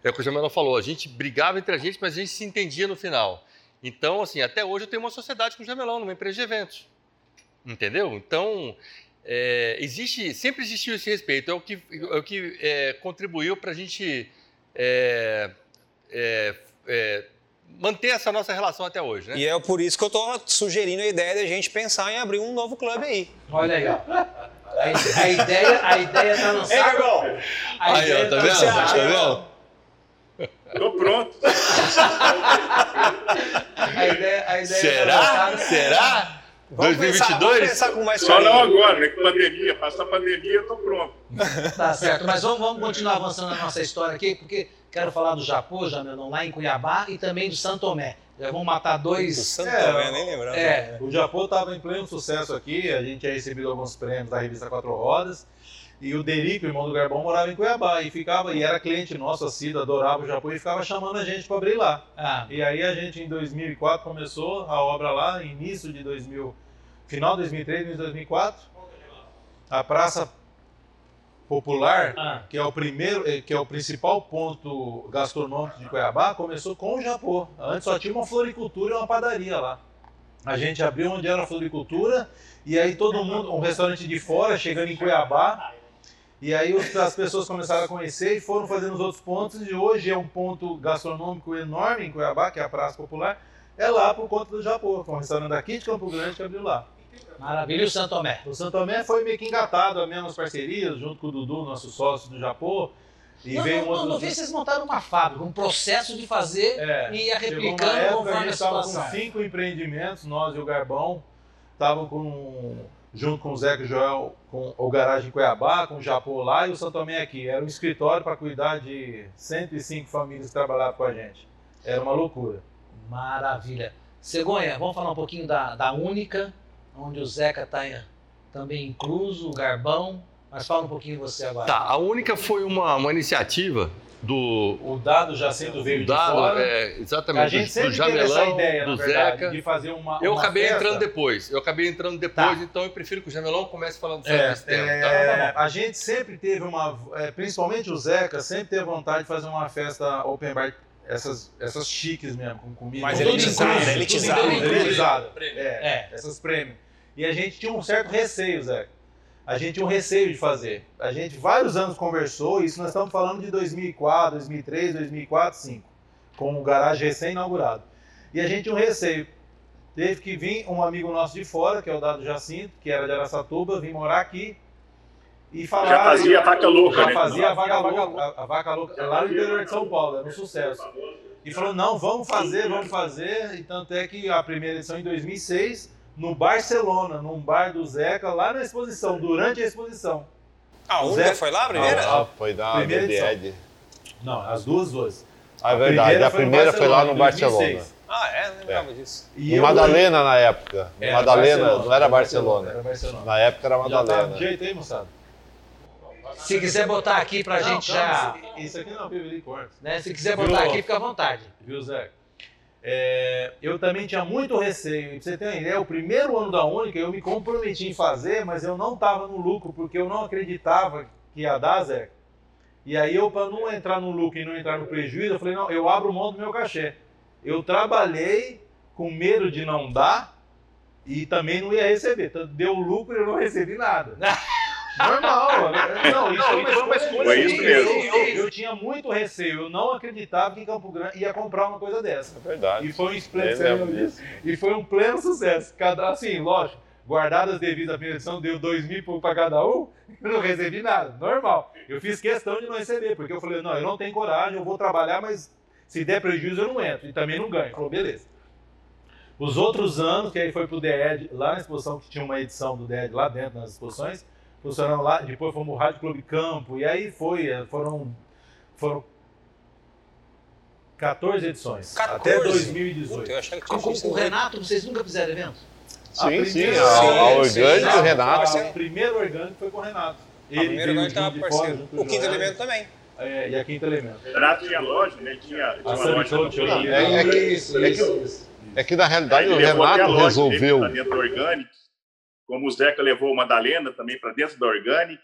é o que o Jamel falou, a gente brigava entre a gente, mas a gente se entendia no final. Então, assim, até hoje eu tenho uma sociedade com o Jamelão, numa empresa de eventos. Entendeu? Então, é, existe, sempre existiu esse respeito. É o que, é o que é, contribuiu para a gente é, é, é, manter essa nossa relação até hoje, né? E é por isso que eu tô sugerindo a ideia de a gente pensar em abrir um novo clube aí. Olha aí. ó. A, a ideia, a ideia tá Ei, lançada. Garbão! A Aí, ideia ó, tá tá vendo? Tá vendo? Tô pronto. A ideia, a ideia Será? lançada. Será? Vamos pensar, vamos 2022? pensar com mais Só não agora, né? Com pandemia, passa a pandemia, eu tô pronto. Tá certo, mas vamos, vamos continuar avançando na nossa história aqui, porque quero falar do Japô, Jamelão, lá em Cuiabá, e também do Santo Tomé. Já vamos matar O dois. Santo É, Tomé, nem lembrava. É, O Japão estava em pleno sucesso aqui, a gente tinha recebido alguns prêmios da revista Quatro Rodas. E o Derico, irmão do Garbão, morava em Cuiabá e ficava, e era cliente nosso, a Cida adorava o Japão e ficava chamando a gente para abrir lá. ah, E aí a gente em 2004 começou a obra lá, início de 2000, final de 2003, início de 2004. A Praça Popular, ah, que é o primeiro, eh, que é o principal ponto gastronômico de Cuiabá, começou com o Japão. Antes só tinha uma floricultura e uma padaria lá. A gente abriu onde era a floricultura e aí todo mundo, um restaurante de fora chegando em Cuiabá. E aí as pessoas começaram a conhecer e foram fazendo os outros pontos. E hoje é um ponto gastronômico enorme em Cuiabá, que é a Praça Popular. É lá por conta do Japão, que é um restaurante daqui de Campo Grande que abriu lá. maravilha. E o Santo Tomé? O Santo Tomé foi meio que engatado as mesmas parcerias, junto com o Dudu, nosso sócio do Japão. E não, veio não, um outro. não vi vocês montaram uma fábrica, um processo de fazer É, e ia uma replicando época, a conforme gente a estava com situação. cinco empreendimentos, nós e o Garbão. Estavam com, junto com o Zeca e o Joel, com o Garagem Cuiabá, com o Japão lá e o Santo Tomé aqui. Era um escritório para cuidar de 105 famílias que trabalhavam com a gente. Era uma loucura. Maravilha. Cegonha, vamos falar um pouquinho da, da Única, onde o Zeca está também incluso, o Garbão. Mas fala um pouquinho de você agora. Tá, a única foi uma, uma iniciativa do O Dado Jacinto veio de Dado, fora. é, a exatamente, gente do, sempre do teve essa Jamelão, ideia, do na verdade, Zeca. de fazer uma Eu uma acabei festa. entrando depois. Eu acabei entrando depois, então eu prefiro que o Jamelão comece falando sobre É, esse tema. tá? é, a gente sempre teve uma, é, principalmente o Zeca, sempre teve vontade de fazer uma festa open bar, essas, essas chiques mesmo, com comida. Tudo elitizada, elitizada. elitizada. É, É. essas prêmios. E a gente tinha um certo receio, Zeca. A gente tinha um receio de fazer. A gente vários anos conversou, isso nós estamos falando de 2004, 2003, 2004, 2005, com o garagem recém-inaugurado. E a gente tinha um receio. Teve que vir um amigo nosso de fora, que é o Dado Jacinto, que era de Araçatuba, vir morar aqui e falar. Já fazia a vaca louca, Já né? fazia a vaca louca, a, a vaca louca lá no interior de São Paulo, era um sucesso. E falou, não, vamos fazer, vamos fazer. E tanto é que a primeira edição em 2006, no Barcelona, num bar do Zeca, lá na exposição, durante a exposição. Ah, o Zé- Zé foi lá a primeira? Ah, foi na Primeira edição. BDED. Não, as duas duas. Ah, é verdade. A primeira foi lá no Barcelona. Ah, é? Não lembrava disso. E No eu- Madalena na época. Era Madalena, Barcelona, não era Barcelona. Era Barcelona. Na época era Já tá Madalena. jeito aí, moçada? Se quiser botar aqui pra Não, gente calma, já. Isso aqui não, Pibili corta. Né, se quiser botar Viu? aqui, fica à vontade. Viu, Zé? É, eu também tinha muito receio. Pra você ter uma ideia, o primeiro ano da Única eu me comprometi em fazer, mas eu não estava no lucro, porque eu não acreditava que ia dar, Zé. E aí eu, para não entrar no lucro e não entrar no prejuízo, eu falei, não, eu abro mão do meu cachê. Eu trabalhei com medo de não dar e também não ia receber. Deu lucro e eu não recebi nada. Normal. Não, isso foi uma escolha. Foi isso minha. mesmo. Eu, eu tinha muito receio. Eu não acreditava que em Campo Grande ia comprar uma coisa dessa. É verdade. E foi um esplêndido lembro disso. E foi um pleno sucesso. Cada, assim, lógico, guardadas as devidas à primeira edição, deu dois mil e pouco para cada um, eu não recebi nada. Normal. Eu fiz questão de não receber, porque eu falei, não, eu não tenho coragem, eu vou trabalhar, mas se der prejuízo eu não entro. E também não ganho. Falou, beleza. Os outros anos, que aí foi pro DED, lá na exposição, que tinha uma edição do DED lá dentro nas exposições, funcionamos lá, depois fomos no Rádio Clube Campo, e aí foi, foram, foram 14 edições, 14? até 2018. Puta, eu achava que Com, tinha com, com o Renato, vocês nunca fizeram evento? A Sim, sim. primeira- A, a Sim, orgânica sim. o Renato. A- O primeiro orgânico foi com o Renato. A primeira agora estava fora, parceiro. O quinto elemento também. é, e a quinta elemento. Renato tinha loja, né? Tinha, tinha A uma loja. No- eu- É, é que, Isso, é isso, que- isso. é que na realidade Ele o a Renato loja resolveu. dentro da Organic, como o Zeca levou o Madalena também para dentro da Organic,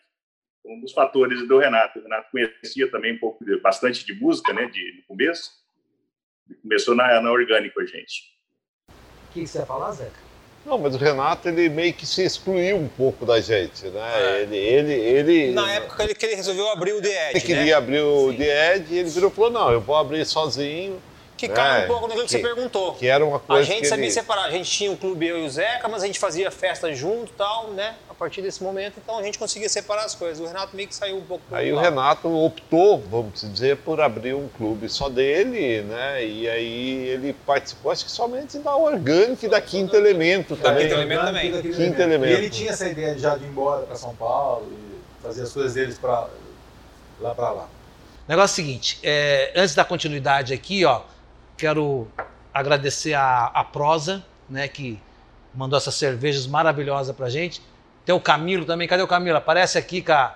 um dos fatores do Renato. O Renato conhecia também um pouco, bastante de música, né, de, no começo. Ele começou na, na Organic com a gente. O que que você ia falar, Zeca? Não, mas o Renato ele meio que se excluiu um pouco da gente, né? Ele, ele, ele Na época ele, que ele resolveu abrir o The ele Edge, queria né? abrir o The Edge e ele virou e falou, não, eu vou abrir sozinho Que cai É, um pouco naquilo que, que- você perguntou. Que era uma A coisa gente que sabia ele... separar. A gente tinha um clube, eu e o Zeca, mas a gente fazia festa junto e tal, né? A partir desse momento, então a gente conseguia separar as coisas. O Renato meio que saiu um pouco. Aí o. Renato optou, vamos dizer, por abrir um clube só dele, né? E aí ele participou, acho que somente da Orgânica e da Quinto Elemento também. Quinto Elemento também. Quinto Elemento. E ele tinha essa ideia de já de ir embora para São Paulo e fazer as coisas deles para lá para lá. O negócio é o seguinte, é, antes da continuidade aqui, ó, quero agradecer a, a Prosa, né, que mandou essas cervejas maravilhosas pra gente. Tem o Camilo também, cadê o Camilo? Aparece aqui com a,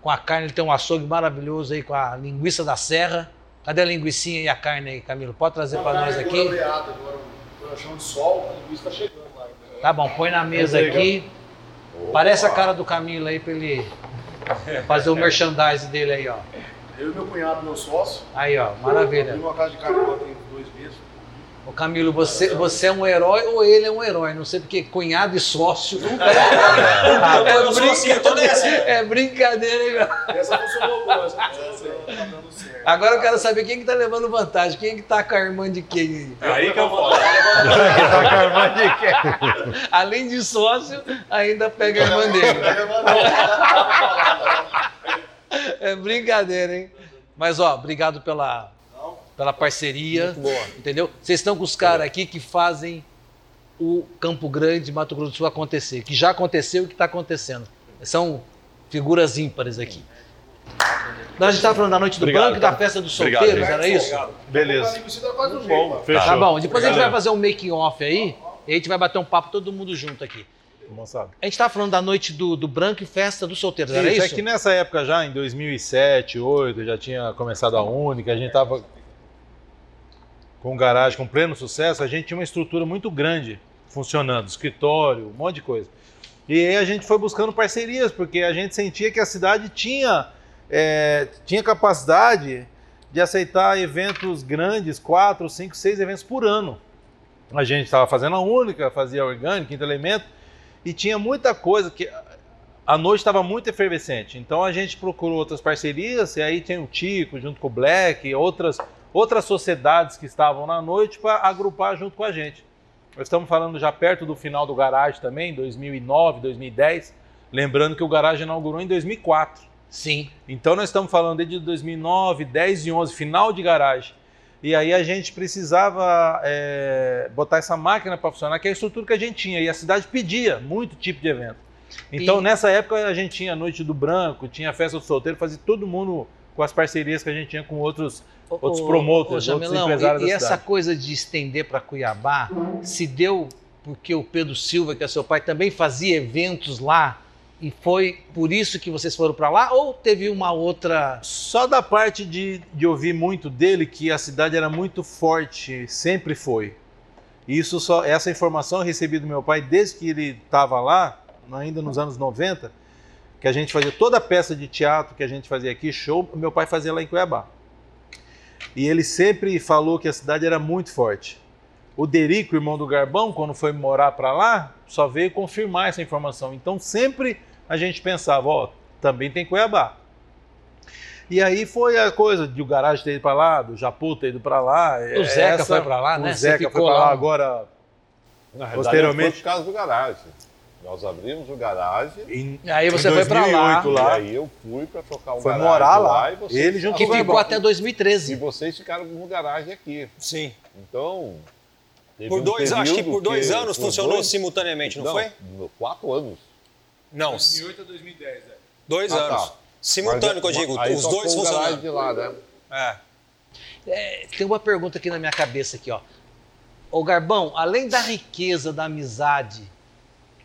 com a carne, ele tem um açougue maravilhoso aí com a linguiça da serra. Cadê a linguicinha e a carne aí, Camilo? Pode trazer pra nós aqui? Agora coração de sol, a linguiça tá chegando lá. Tá bom, põe na mesa aqui. Parece a cara do Camilo aí pra ele fazer o merchandising dele aí, ó. Eu e meu cunhado, meu sócio, Aí, ó, maravilha. abrimos uma casa de carne agora tem dois meses. Ô Camilo, você, você é um herói ou ele é um herói? Não sei porque cunhado e sócio. Eu sou assim, eu tô nessa. É brincadeira, hein? Essa funcionou boa, essa funcionou bem, tá dando certo. Agora eu quero saber quem que tá levando vantagem, quem que tá com a irmã de quem aí? Aí que eu falo. Além de sócio, ainda pega a irmã dele. É brincadeira, hein? Mas ó, obrigado pela, pela parceria. Entendeu? Vocês estão com os caras aqui que fazem o Campo Grande, Mato Grosso do Sul acontecer, que já aconteceu e que está acontecendo. São figuras ímpares aqui. Nós a gente estava falando da noite do Obrigado, branco e da festa dos Obrigado, solteiros, gente. era isso? Beleza. tá no Bom, fechou. Tá bom, depois a gente vai Obrigado. fazer um making off aí e a gente vai bater um papo todo mundo junto aqui. Moçada. A gente estava falando da noite do, do branco e festa dos solteiros, era Isso, isso? é que nessa época já, em 2007, 2008, já tinha começado a Única, a gente tava com garagem com pleno sucesso, a gente tinha uma estrutura muito grande funcionando, escritório, um monte de coisa. E aí a gente foi buscando parcerias, porque a gente sentia que a cidade tinha, é, tinha capacidade de aceitar eventos grandes, quatro, cinco, seis eventos por ano. A gente estava fazendo a Única, fazia a Orgânica, Quinto Elemento, e tinha muita coisa que a noite estava muito efervescente. Então a gente procurou outras parcerias, e aí tem o Tico junto com o Black, outras, outras sociedades que estavam na noite para agrupar junto com a gente. Nós estamos falando já perto do final do garagem também, 2009, 2010. Lembrando que o garagem inaugurou em 2004. Sim. Então nós estamos falando desde 2009, 10 e 11, final de garagem. E aí a gente precisava é, botar essa máquina para funcionar, que é a estrutura que a gente tinha. E a cidade pedia muito tipo de evento. Então E- nessa época a gente tinha a Noite do Branco, tinha a Festa do Solteiro, fazia todo mundo com as parcerias que a gente tinha com outros, outros promotores, ô, outros empresários e, e essa coisa de estender para Cuiabá se deu porque o Pedro Silva, que é seu pai, também fazia eventos lá e foi por isso que vocês foram para lá ou teve uma outra Só da parte de, de ouvir muito dele que a cidade era muito forte, sempre foi. Isso só essa informação eu recebi do meu pai desde que ele estava lá, ainda nos anos 90, que a gente fazia toda a peça de teatro que a gente fazia aqui, show, meu pai fazia lá em Cuiabá. E ele sempre falou que a cidade era muito forte. O Derico, irmão do Garbão, quando foi morar para lá, só veio confirmar essa informação. Então sempre a gente pensava, ó, também tem Cuiabá. E aí foi a coisa de o garagem ter ido para lá, do Japu ter ido para lá. O Zeca foi pra lá, o né? Você Zeca foi para lá lá. agora Na Posteriormente- foi por causa do garagem. Nós abrimos o garagem em, E aí você em foi pra lá. 2008 lá. e aí eu fui para tocar o Foi garagem morar lá. e vocês Ele junto que o ficou até E 2013. vocês ficaram no garagem aqui. Sim. Então. Teve Por um dois, acho que por dois que- anos funcionou dois- simultaneamente, não, foi? no- Quatro anos. Não, 2008 a 2010, é. dois Ah, anos. tá. Simultâneo, que eu digo, aí os dois funcionando. de lá, né? É. É, tem uma pergunta aqui na minha cabeça aqui, ó. Ô Garbão, além da riqueza da amizade,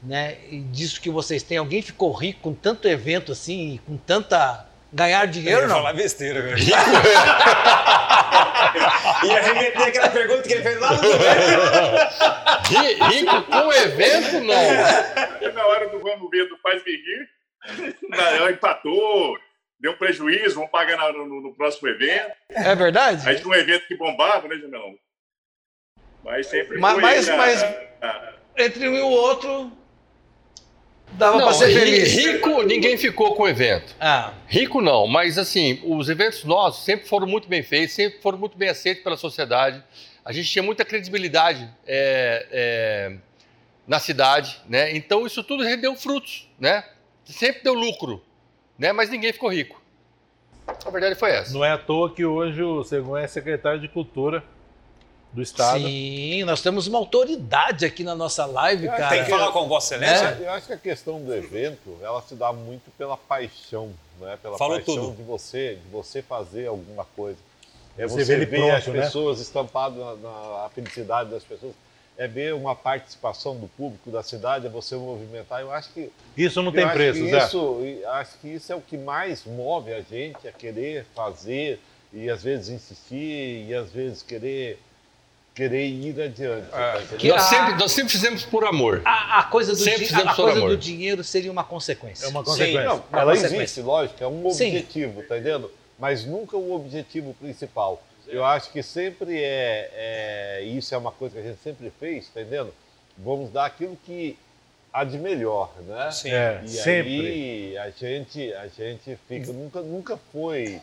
né, e disso que vocês têm, alguém ficou rico com tanto evento assim, com tanta ganhar dinheiro, não? falar besteira, velho. Ia remeter aquela pergunta que ele fez lá no começo. Ri- Rico com evento, não. Na hora do vamos ver do Faz Me Rir, na- empatou, deu um prejuízo, vamos pagar na- no, no próximo evento. É verdade? Aí tinha um evento que bombava, né, Jamelão? Mas sempre Mas- foi mas- na- mas- na- Entre um e o outro, Dava Não, pra ser feliz. rico, ninguém ficou com o evento. Ah, Rico não, mas assim, os eventos nossos sempre foram muito bem feitos, sempre foram muito bem aceitos pela sociedade. A gente tinha muita credibilidade é, é, na cidade, né? Então isso tudo rendeu frutos, né? Sempre deu lucro, né? Mas ninguém ficou rico. A verdade foi essa. Não é à toa que hoje o Segon é secretário de Cultura do Estado. sim, nós temos uma autoridade aqui na nossa live, cara. Tem que falar com Vossa Excelência? Eu acho que a questão do evento, ela se dá muito pela paixão, né? Pela Falou paixão tudo. de você, de você fazer alguma coisa. É Você você, ver pronto, as né? pessoas estampadas na, na a felicidade das pessoas. É ver uma participação do público da cidade, é você movimentar. Eu acho que Isso não tem acho preço, que Zé. isso, acho que isso é o que mais move a gente a querer fazer e às vezes insistir e às vezes querer querer ir adiante. Que- Nós Ah. sempre, nós sempre fizemos por amor. A, a coisa, do, di- fizemos a coisa amor. do dinheiro seria uma consequência. É uma Sim, consequência. Não, Uma ela consequência. existe, lógico, é um Sim. objetivo, tá entendendo? Mas nunca o objetivo principal. Eu acho que sempre é, é- Isso é uma coisa que a gente sempre fez, tá entendendo? Vamos dar aquilo que há de melhor, né? Sim. É, E sempre. aí a gente, a gente fica. Nunca, nunca foi.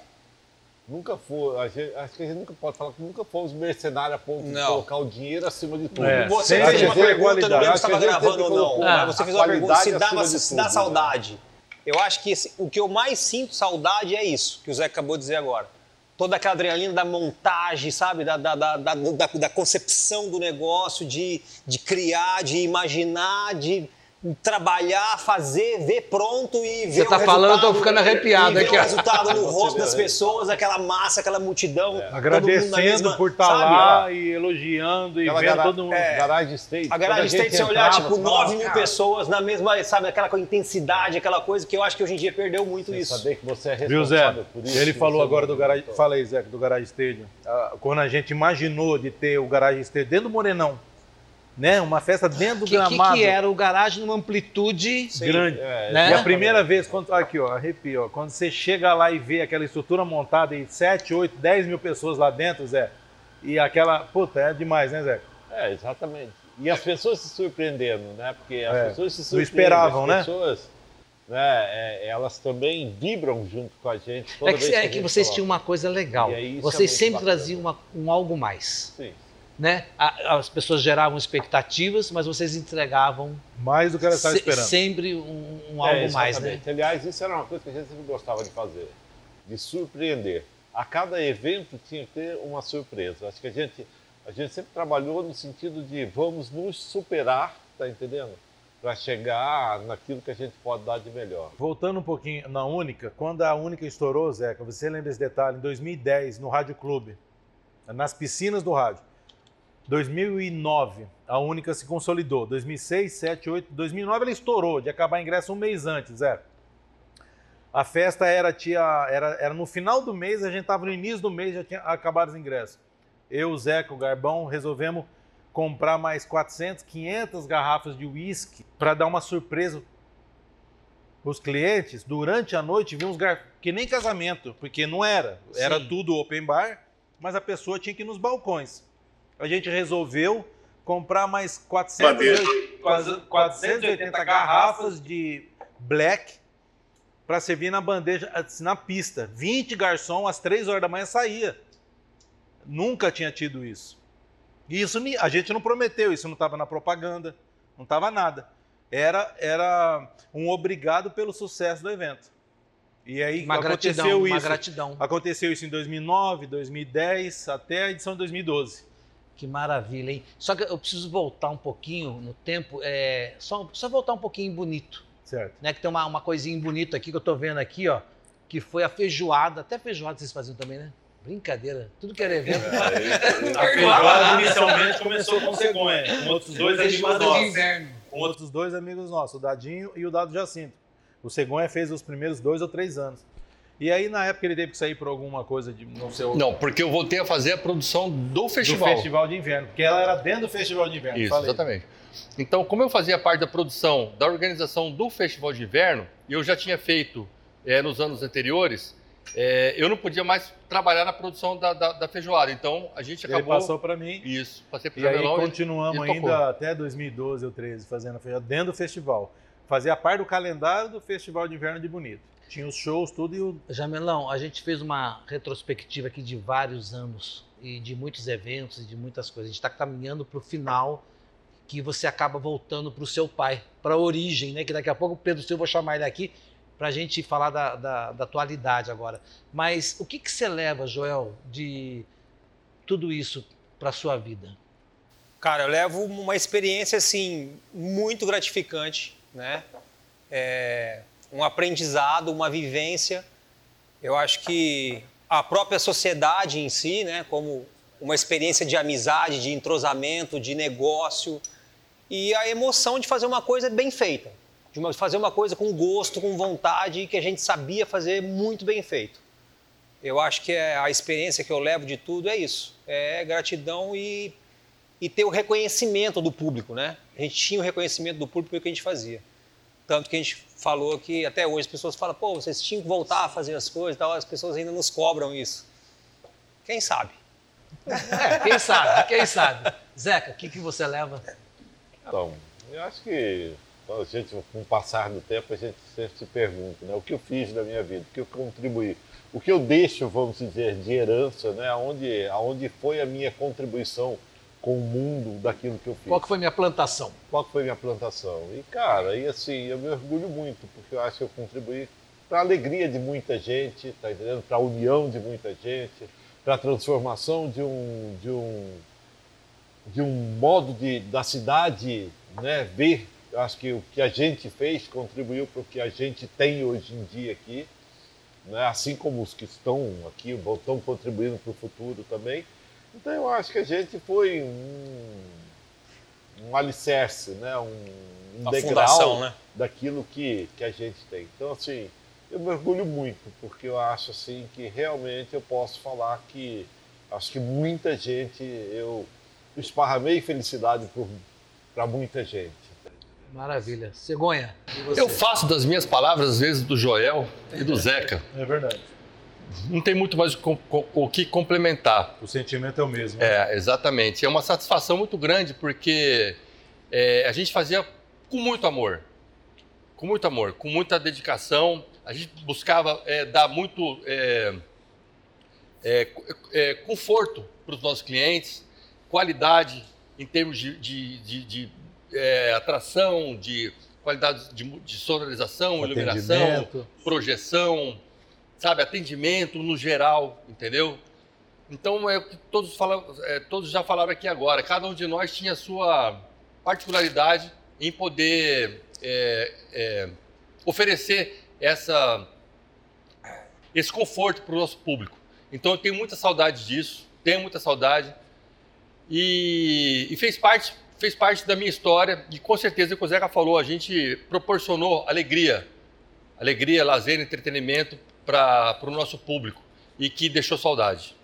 Nunca foi. a gente- acho que a gente nunca pode falar que nunca fomos mercenários a ponto de Não. colocar o dinheiro acima de tudo. É, Você sempre fez uma pergunta, não lembro se estava gravando ou não, colocou mas você fez uma pergunta se dava, de se dá tudo, saudade. Eu acho que esse- o que eu mais sinto saudade é isso, que o Zé acabou de dizer agora. Toda aquela adrenalina da montagem, sabe? Da, da, da, da, da- da concepção do negócio, de, de criar, de imaginar, de trabalhar, fazer, ver pronto e ver Você tá o falando, eu tô ficando arrepiado aqui, o resultado no rosto das pessoas, aquela massa, aquela multidão. na Agradecendo mesma- por estar sabe? lá e elogiando e Aquela vendo todo mundo. é. Garagem State. A gente state, você olhar, tipo, você falava, 9 mil "Cara, pessoas na mesma, sabe, aquela com intensidade, aquela coisa que eu acho que hoje em dia perdeu muito Sem isso. saber que você é Viu, Zé? responsável por isso. Ele falou agora do garagem. Falei, Zé, do Garage Stadium. Ah, Quando a gente imaginou de ter o Garage Stadium dentro do Morenão, né? Uma festa dentro do que, que, gramado. que era o garagem numa amplitude grande. É, Né? E a primeira vez, quando, aqui, ó, arrepio, ó, quando você chega lá e vê aquela estrutura montada e 7, 8, 10 mil pessoas lá dentro, Zé, e aquela. Puta, é demais, né, Zé? É, exatamente. E as pessoas se surpreendendo, né? Porque as É, pessoas se não surpreendem. esperavam, as né? pessoas, né? é, elas também vibram junto com a gente. Toda É que, vez é a que gente vocês coloca. tinham uma coisa legal. E aí isso é Vocês sempre bacana. traziam uma- um algo mais. Sim. Né? As pessoas geravam expectativas, mas vocês entregavam Mais do que ela estava se- esperando. sempre um, um É, algo mais, né? exatamente. Aliás, isso era uma coisa que a gente sempre gostava de fazer, de surpreender. A cada evento tinha que ter uma surpresa. Acho que a gente, a gente sempre trabalhou no sentido de vamos nos superar, tá entendendo? Para chegar naquilo que a gente pode dar de melhor. Voltando um pouquinho na Única, quando a Única estourou, Zeca, você lembra esse detalhe? Em 2010, no Rádio Clube, nas piscinas do rádio. 2009, a Única se consolidou. 2006, 7, 8, 2009 ela estourou, de acabar ingresso um mês antes, Zé. A festa era, tinha, era, era no final do mês, a gente estava no início do mês, já tinha acabado os ingressos. Eu, o Zeca, o Garbão, resolvemos comprar mais 400, 500 garrafas de uísque para dar uma surpresa os clientes, durante a noite, viam uns gar... que nem casamento, porque não era. Era Sim. tudo open bar, mas a pessoa tinha que ir nos balcões. A gente resolveu comprar mais 480, quase 480 garrafas de black para servir na bandeja, assim, na pista. 20 garçom às 3 horas da manhã saía. Nunca tinha tido isso. E isso a gente não prometeu, isso não estava na propaganda, não estava nada. Era, era um obrigado pelo sucesso do evento. E aí Uma aconteceu gratidão, uma isso. gratidão. Aconteceu isso em 2009, 2010, até a edição de 2012. Que maravilha, hein? Só que eu preciso voltar um pouquinho no tempo, é, só, só voltar um pouquinho em bonito, Certo. né? Que tem uma, uma coisinha bonita aqui que eu tô vendo aqui, ó, que foi a feijoada. Até feijoada vocês faziam também, né? Brincadeira. Tudo que era evento. A feijoada inicialmente começou com cegonha, com outros dois amigos nossos. Com outros dois amigos nossos, o Dadinho e o Dado Jacinto. O cegonha fez os primeiros dois ou três anos. E aí, na época, ele teve que sair por alguma coisa de, não sei, o- Não, porque eu voltei a fazer a produção do do festival. festival de inverno, porque ela era dentro do festival de inverno. Isso, falei. exatamente. Então, como eu fazia parte da produção, da organização do Festival de Inverno, e eu já tinha feito eh, nos anos anteriores, eh, eu não podia mais trabalhar na produção da, da- da feijoada. Então, a gente Ele acabou... passou para mim. Isso, passei para o E aí continuamos e ainda até 2012 ou 13 fazendo a feijoada dentro do festival. fazia parte do calendário do Festival de Inverno de Bonito. Tinha os shows, tudo e o. Jamelão, a gente fez uma retrospectiva aqui de vários anos e de muitos eventos e de muitas coisas. A gente está caminhando para o final que você acaba voltando para o seu pai, para a origem, né? Que daqui a pouco o Pedro Silva vou chamar ele aqui para a gente falar da, da, da, atualidade agora. Mas o que, que você leva, Joel, de tudo isso para sua vida? Cara, eu levo uma experiência assim muito gratificante, né? É um aprendizado, uma vivência. Eu acho que a própria sociedade em si, né, como uma experiência de amizade, de entrosamento, de negócio e a emoção de fazer uma coisa bem feita, de uma, fazer uma coisa com gosto, com vontade que a gente sabia fazer muito bem feito. Eu acho que é a experiência que eu levo de tudo é isso, é gratidão e, e ter o reconhecimento do público, né? A gente tinha o reconhecimento do público que a gente fazia. Tanto que a gente falou que até hoje as pessoas falam, pô, vocês tinham que voltar a fazer as coisas e tal, as pessoas ainda nos cobram isso. Quem sabe? É, quem sabe, quem sabe. Zeca, o que, que você leva? Então, eu acho que a gente, com o passar do tempo, a gente sempre se pergunta, né? O que eu fiz na minha vida? O que eu contribuí? O que eu deixo, vamos dizer, de herança, né? Aonde, aonde foi a minha contribuição com o mundo daquilo que eu fiz. Qual que foi minha plantação? Qual que foi minha plantação? E, cara, e assim, eu me orgulho muito, porque eu acho que eu contribuí para a alegria de muita gente, tá entendendo? Para a união de muita gente, para a transformação de um, de um, de um modo de, da cidade né, ver. Eu acho que o que a gente fez contribuiu para o que a gente tem hoje em dia aqui, né? assim como os que estão aqui estão contribuindo para o futuro também. Então eu acho que a gente foi um, um alicerce, né? um, um degrau fundação, né? daquilo que, que a gente tem. Então, assim, eu mergulho muito, porque eu acho assim que realmente eu posso falar que acho que muita gente, eu esparramei felicidade para muita gente. Maravilha. Cegonha, Eu faço das minhas palavras, às vezes, do Joel e do Zeca. É verdade não tem muito mais o que complementar. O sentimento é o mesmo. É, exatamente. É uma satisfação muito grande porque é, a gente fazia com muito amor, com muito amor, com muita dedicação. A gente buscava é, dar muito é, é, é conforto para os nossos clientes, qualidade em termos de, de, de, de atração, de qualidade de, sonorização, iluminação, projeção sabe, atendimento no geral, entendeu? Então é o que todos, falam, é, todos já falaram aqui agora. Cada um de nós tinha sua particularidade em poder é, é, oferecer essa, esse conforto para o nosso público. Então eu tenho muita saudade disso, tenho muita saudade e, e, fez parte fez parte da minha história e com certeza, como o Zeca falou, a gente proporcionou alegria, alegria, lazer, entretenimento para o nosso público e que deixou saudade.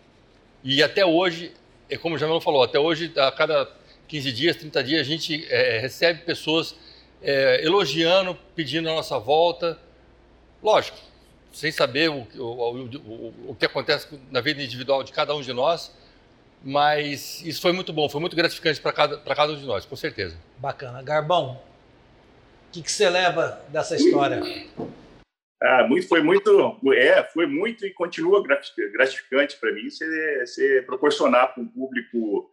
E até hoje, é como o Jamilão falou, até hoje, a cada 15 dias, 30 dias, a gente é, recebe pessoas é, elogiando, pedindo a nossa volta. Lógico, sem saber o, o, o, o que acontece na vida individual de cada um de nós, mas isso foi muito bom, foi muito gratificante para cada, cada um de nós, com certeza. Bacana. Garbão, o que, que você leva dessa história? Ah, muito, foi muito, é, foi muito e continua gratificante para mim você, proporcionar para um público,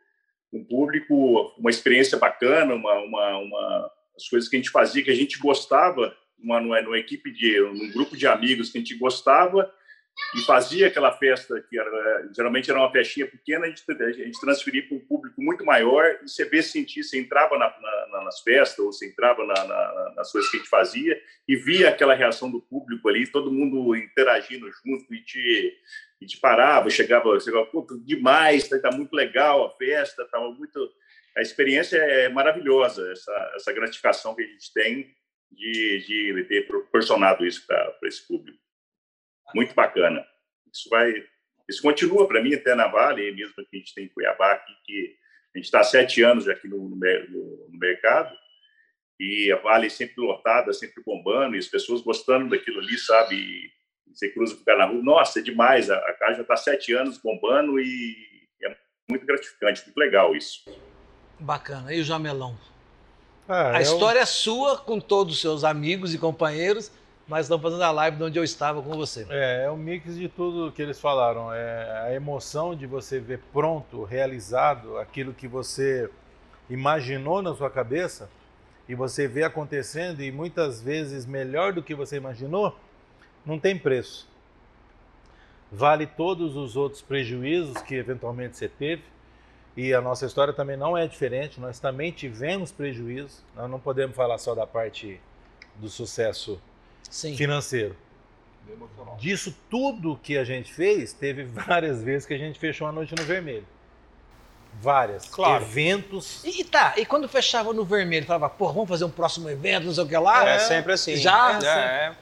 um público uma experiência bacana, uma, uma, uma, as coisas que a gente fazia que a gente gostava, uma, numa, numa equipe de, um grupo de amigos que a gente gostava e fazia aquela festa que era, geralmente era uma festinha pequena, a gente, a gente transferia para um público muito maior e você vê sentir, você entrava na, na, nas festas ou você entrava na, nas coisas que a gente fazia e via aquela reação do público ali, todo mundo interagindo junto e te, e te parava, chegava, chegava demais, está tá muito legal a festa, estava muito... A experiência é maravilhosa, essa, essa gratificação que a gente tem de, de ter proporcionado isso para esse público muito bacana. Isso vai, isso continua para mim até na Vale, mesmo que a gente tem em Cuiabá aqui, que a gente está sete anos aqui no, no, no, mercado e a Vale sempre lotada, sempre bombando e as pessoas gostando daquilo ali, sabe? E você cruza com o cara na rua, nossa, é demais, a, a casa já está sete anos bombando e é muito gratificante, muito legal isso. Bacana. E o Jamelão? Ah, A é o- história é sua com todos os seus amigos e companheiros, mas estamos fazendo a live de onde eu estava com você. É, é o mix de tudo que eles falaram. É a emoção de você ver pronto, realizado, aquilo que você imaginou na sua cabeça e você vê acontecendo e muitas vezes melhor do que você imaginou, não tem preço. Vale todos os outros prejuízos que eventualmente você teve. E a nossa história também não é diferente, nós também tivemos prejuízos. Nós não podemos falar só da parte do sucesso Sim. financeiro. Disso tudo que a gente fez, teve várias vezes que a gente fechou a noite no vermelho. Várias. Claro. Eventos. E, e tá, e quando fechava no vermelho, falava, pô, vamos fazer um próximo evento, não sei o que lá. É, sempre assim. Já? É, é.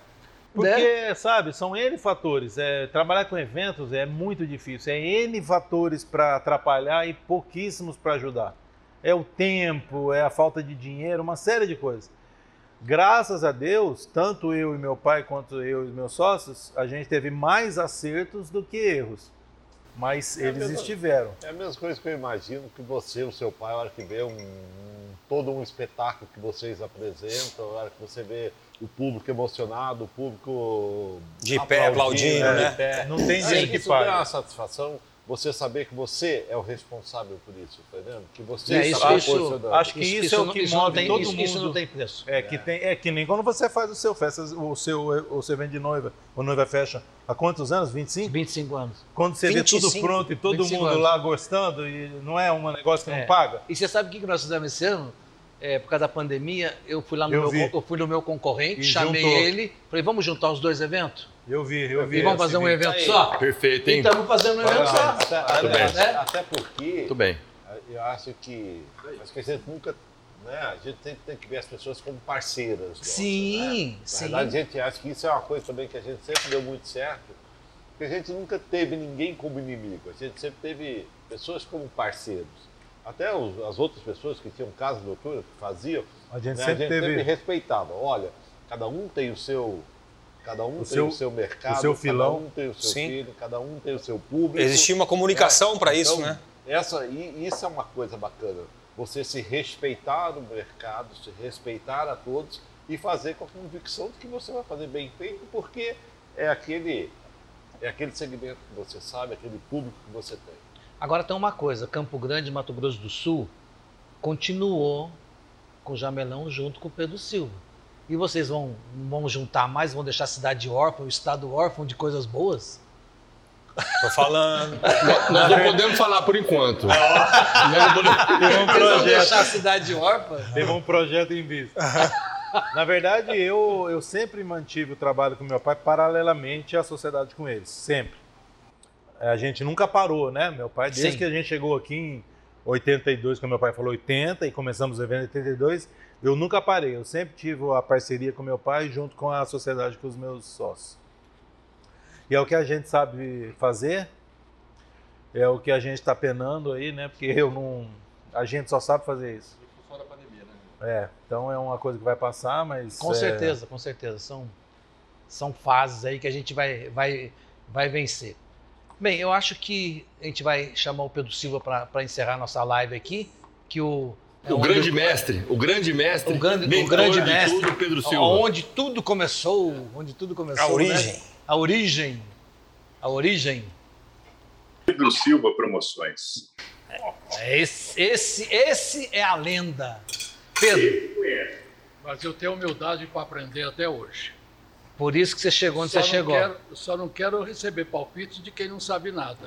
Porque, sabe, são N fatores. É, trabalhar com eventos é muito difícil. É N fatores para atrapalhar e pouquíssimos para ajudar. É o tempo, é a falta de dinheiro, uma série de coisas. Graças a Deus, tanto eu e meu pai quanto eu e meus sócios, a gente teve mais acertos do que erros. Mas É eles mesmo. estiveram. É a mesma coisa que eu imagino que você, o seu pai, a hora que vê um, um- todo um espetáculo que vocês apresentam, a hora que você vê o público emocionado, o público De pé, aplaudindo, né? de pé. Não tem dinheiro que isso dá pague. uma satisfação você saber que você é o responsável por isso, tá entendendo? Que você É, isso- proporcionando. acho que isso é o não- que move tem, todo isso, mundo. Isso não tem preço. É que, tem, é que nem quando você faz o seu festa, o seu, o seu evento de noiva, o noiva fecha há quantos anos? 25? 25 anos. Quando você vê tudo 25, pronto e todo 25 mundo anos. lá gostando e não é um negócio que É. não paga? E você sabe o que que nós fizemos esse ano? É, por causa da pandemia, eu fui lá no Eu meu, vi. eu fui no meu concorrente, E chamei juntou. ele, falei, vamos juntar os dois eventos? Eu vi, eu vi. E vamos fazer um vídeo. evento Aí. só? Perfeito, hein? Então vamos fazer um evento só. Até, até- até porque Tudo bem. eu acho que, acho que a gente nunca, né, a gente tem, tem que ver as pessoas como parceiras. nossas, Sim, né? sim. Na verdade, a gente acha que isso é uma coisa também que a gente sempre deu muito certo, porque a gente nunca teve ninguém como inimigo, a gente sempre teve pessoas como parceiros. Até os- as outras pessoas que tinham casa de doutora, que faziam, A gente né, sempre a gente teve. sempre respeitava. Olha, cada um tem o seu, cada um tem seu- o seu mercado, o seu filão. cada um tem o seu Sim. filho, cada um tem o seu público. Existia uma comunicação para isso, Então, né? Essa, e isso é uma coisa bacana. Você se respeitar no mercado, se respeitar a todos e fazer com a convicção de que você vai fazer bem feito, porque é aquele, é aquele segmento que você sabe, aquele público que você tem. Agora tem uma coisa, Campo Grande, Mato Grosso do Sul, continuou com o Jamelão junto com o Pedro Silva. E vocês vão, vão juntar mais, vão deixar a cidade órfã, o estado órfão de coisas boas? Tô falando. Nós não podemos falar por enquanto. Não Teve um Vocês vão projeto, deixar a cidade órfã? teve um projeto em vista. Na verdade, eu, eu sempre mantive o trabalho com meu pai paralelamente à sociedade com eles, sempre. A gente nunca parou, né? Meu pai, desde Sim. que a gente chegou aqui em 82, quando meu pai falou 80, e começamos o evento em 82, eu nunca parei. Eu sempre tive a parceria com meu pai junto com a sociedade com os meus sócios. E é o que a gente sabe fazer, é o que a gente está penando aí, né? Porque eu não. A gente só sabe fazer isso. Fora a pandemia, né? É, então é uma coisa que vai passar, mas. Com é, certeza, com certeza. São, são fases aí que a gente vai, vai, vai vencer. Bem, eu acho que a gente vai chamar o Pedro Silva para encerrar nossa live aqui, que o... é O onde grande mestre, o grande mestre, O grande, o grande de mestre, tudo, Pedro Silva. onde tudo começou, onde tudo começou, A né? origem. A origem, a origem. Pedro Silva Promoções. É Esse, esse, esse é a lenda. Pedro, Mas eu tenho humildade para aprender até hoje. Por isso que você chegou onde Só você não chegou. Quero, só não quero receber palpites de quem não sabe nada.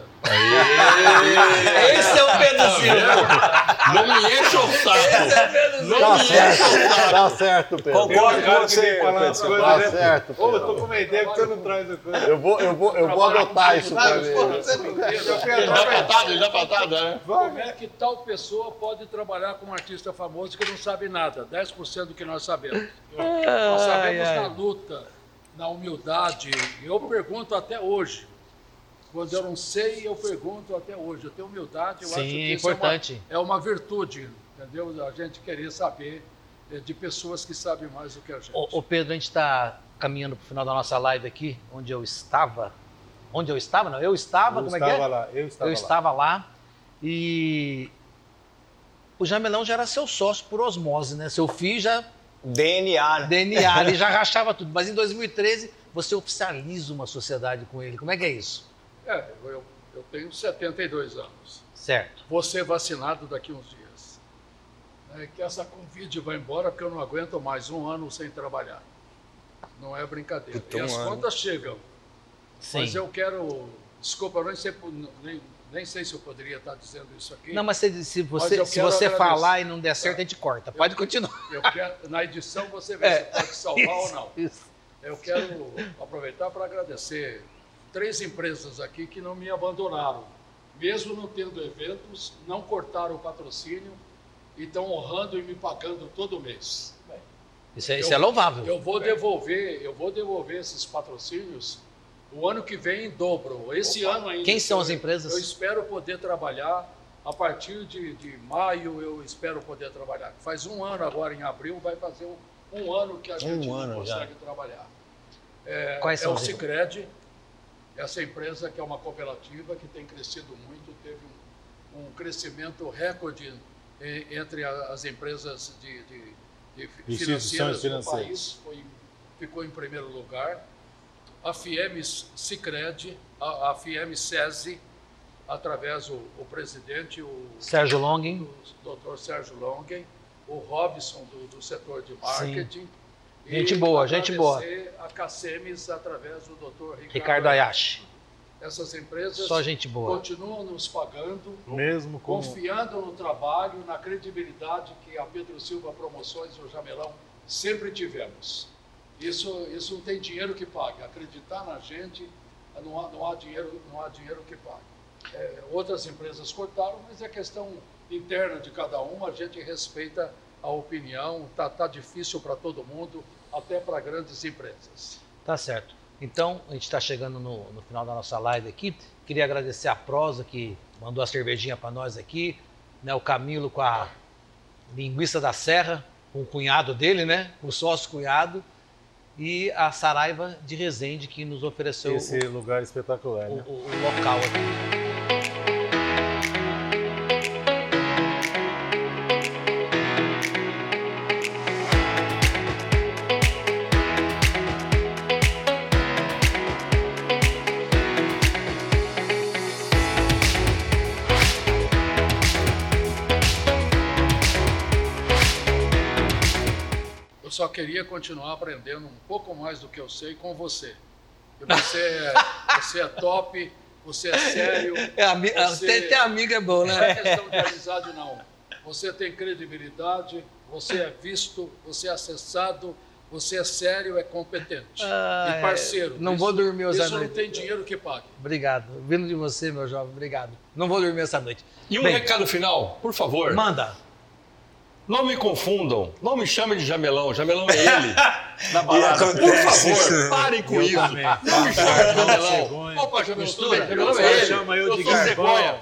Esse é o Pedro Silva. Não me encha o saco. Esse é o Pedro Silva. Tá certo, tá certo, Pedro. Concordo com você, Pedro. Tá certo, Ô, eu tô Pedro. com uma ideia que você não traz a coisa. Eu vou, eu vou, eu vou adotar isso pra mim. Ele dá patada, dá patada, né? Como é que tal pessoa pode trabalhar com um artista famoso que não sabe nada? 10% do que nós sabemos. nós sabemos na luta, na humildade. Eu pergunto até hoje. Quando eu não sei, eu pergunto até hoje. Eu tenho humildade, eu acho Sim, que é isso é uma- importante. é uma virtude, entendeu? A gente querer saber eh, de pessoas que sabem mais do que a gente. Ô, ô, Pedro, a gente está caminhando para o final da nossa live aqui, onde eu estava. Onde eu estava? Não, eu estava, Eu como é estava que é? lá, eu estava eu lá. estava lá e o Jamelão já era seu sócio por osmose, né? Seu filho já DNA, né? DNA, ele já rachava tudo. Mas em 2013 você oficializa uma sociedade com ele. Como é que é isso? É, eu, eu tenho 72 anos. Certo. Vou ser vacinado daqui uns dias. É que essa Covid vai embora porque eu não aguento mais um ano sem trabalhar. Não é brincadeira. Puta, e um as ano. contas chegam. Sim. Mas eu quero. Desculpa, eu nem sei, nem, nem sei se eu poderia estar dizendo isso aqui. Não, mas se, se você, eu se você agradecer. falar e não der certo, a gente corta. Pode continuar. Eu quero, na edição você vê É. se pode salvar ou não. Isso. Eu quero aproveitar para agradecer três empresas aqui que não me abandonaram. Mesmo não tendo eventos, não cortaram o patrocínio e estão honrando e me pagando todo mês. Isso é, isso é louvável. Eu vou devolver, eu vou devolver esses patrocínios o ano que vem em dobro. Esse ano ainda. Quem são Eu- as empresas? Eu espero poder trabalhar a partir de, de maio. Eu espero poder trabalhar. Faz um ano agora em abril vai fazer um, um ano que a gente não ano já. consegue trabalhar. É, Quais é são o Sicredi, essa empresa que é uma cooperativa que tem crescido muito, teve um, um crescimento recorde entre a- as empresas de, de, de fi- Instituições financeiras do financeiras. país, foi, ficou em primeiro lugar. A FIEM Sicredi, a, a FIEM SESI, através do o presidente, o Sérgio Longin. o Dr. Sérgio Longen, o Robson do, do setor de marketing. Gente boa, gente boa. A Cacemes através do Dr. Ricardo, Ricardo Ayashi. Essas empresas Só gente boa. continuam nos pagando, Mesmo com. confiando no trabalho, na credibilidade que a Pedro Silva Promoções e o Jamelão sempre tivemos. Isso, isso não tem dinheiro que pague. Acreditar na gente, não há, não há, dinheiro, não há dinheiro que pague. É, outras empresas cortaram, mas é questão interna de cada um. A gente respeita a opinião. Tá, tá difícil para todo mundo, até para grandes empresas. Tá certo. Então, a gente está chegando no, no final da nossa live aqui. Queria agradecer a Prosa que mandou a cervejinha para nós aqui, né? O Camilo com a linguiça da serra, com o cunhado dele, né? O sócio cunhado. E a Saraiva de Resende que nos ofereceu Esse lugar espetacular, o, né? o- o local aqui. Queria continuar aprendendo um pouco mais do que eu sei com você. Porque Você é, você é top, você é sério. É, ami- Você- ter, ter amigo é bom, Não né? é questão de amizade, não. Você tem credibilidade, você é visto, você é acessado, você é sério, é competente. Ah, e parceiro. não Isso- vou dormir hoje à Isso não noite. tem dinheiro que pague. Obrigado. Vindo de você, meu jovem, obrigado. Não vou dormir essa noite. E um Bem, recado final, por favor. Manda. Não me confundam, não me chamem de Jamelão, Jamelão é ele. Na balada. Por favor, parem com Eu isso. também. Não me chamem de Jamelão. Opa, Jamelão, tudo bem? Jamelão é ele. chama eu de sou cegonha.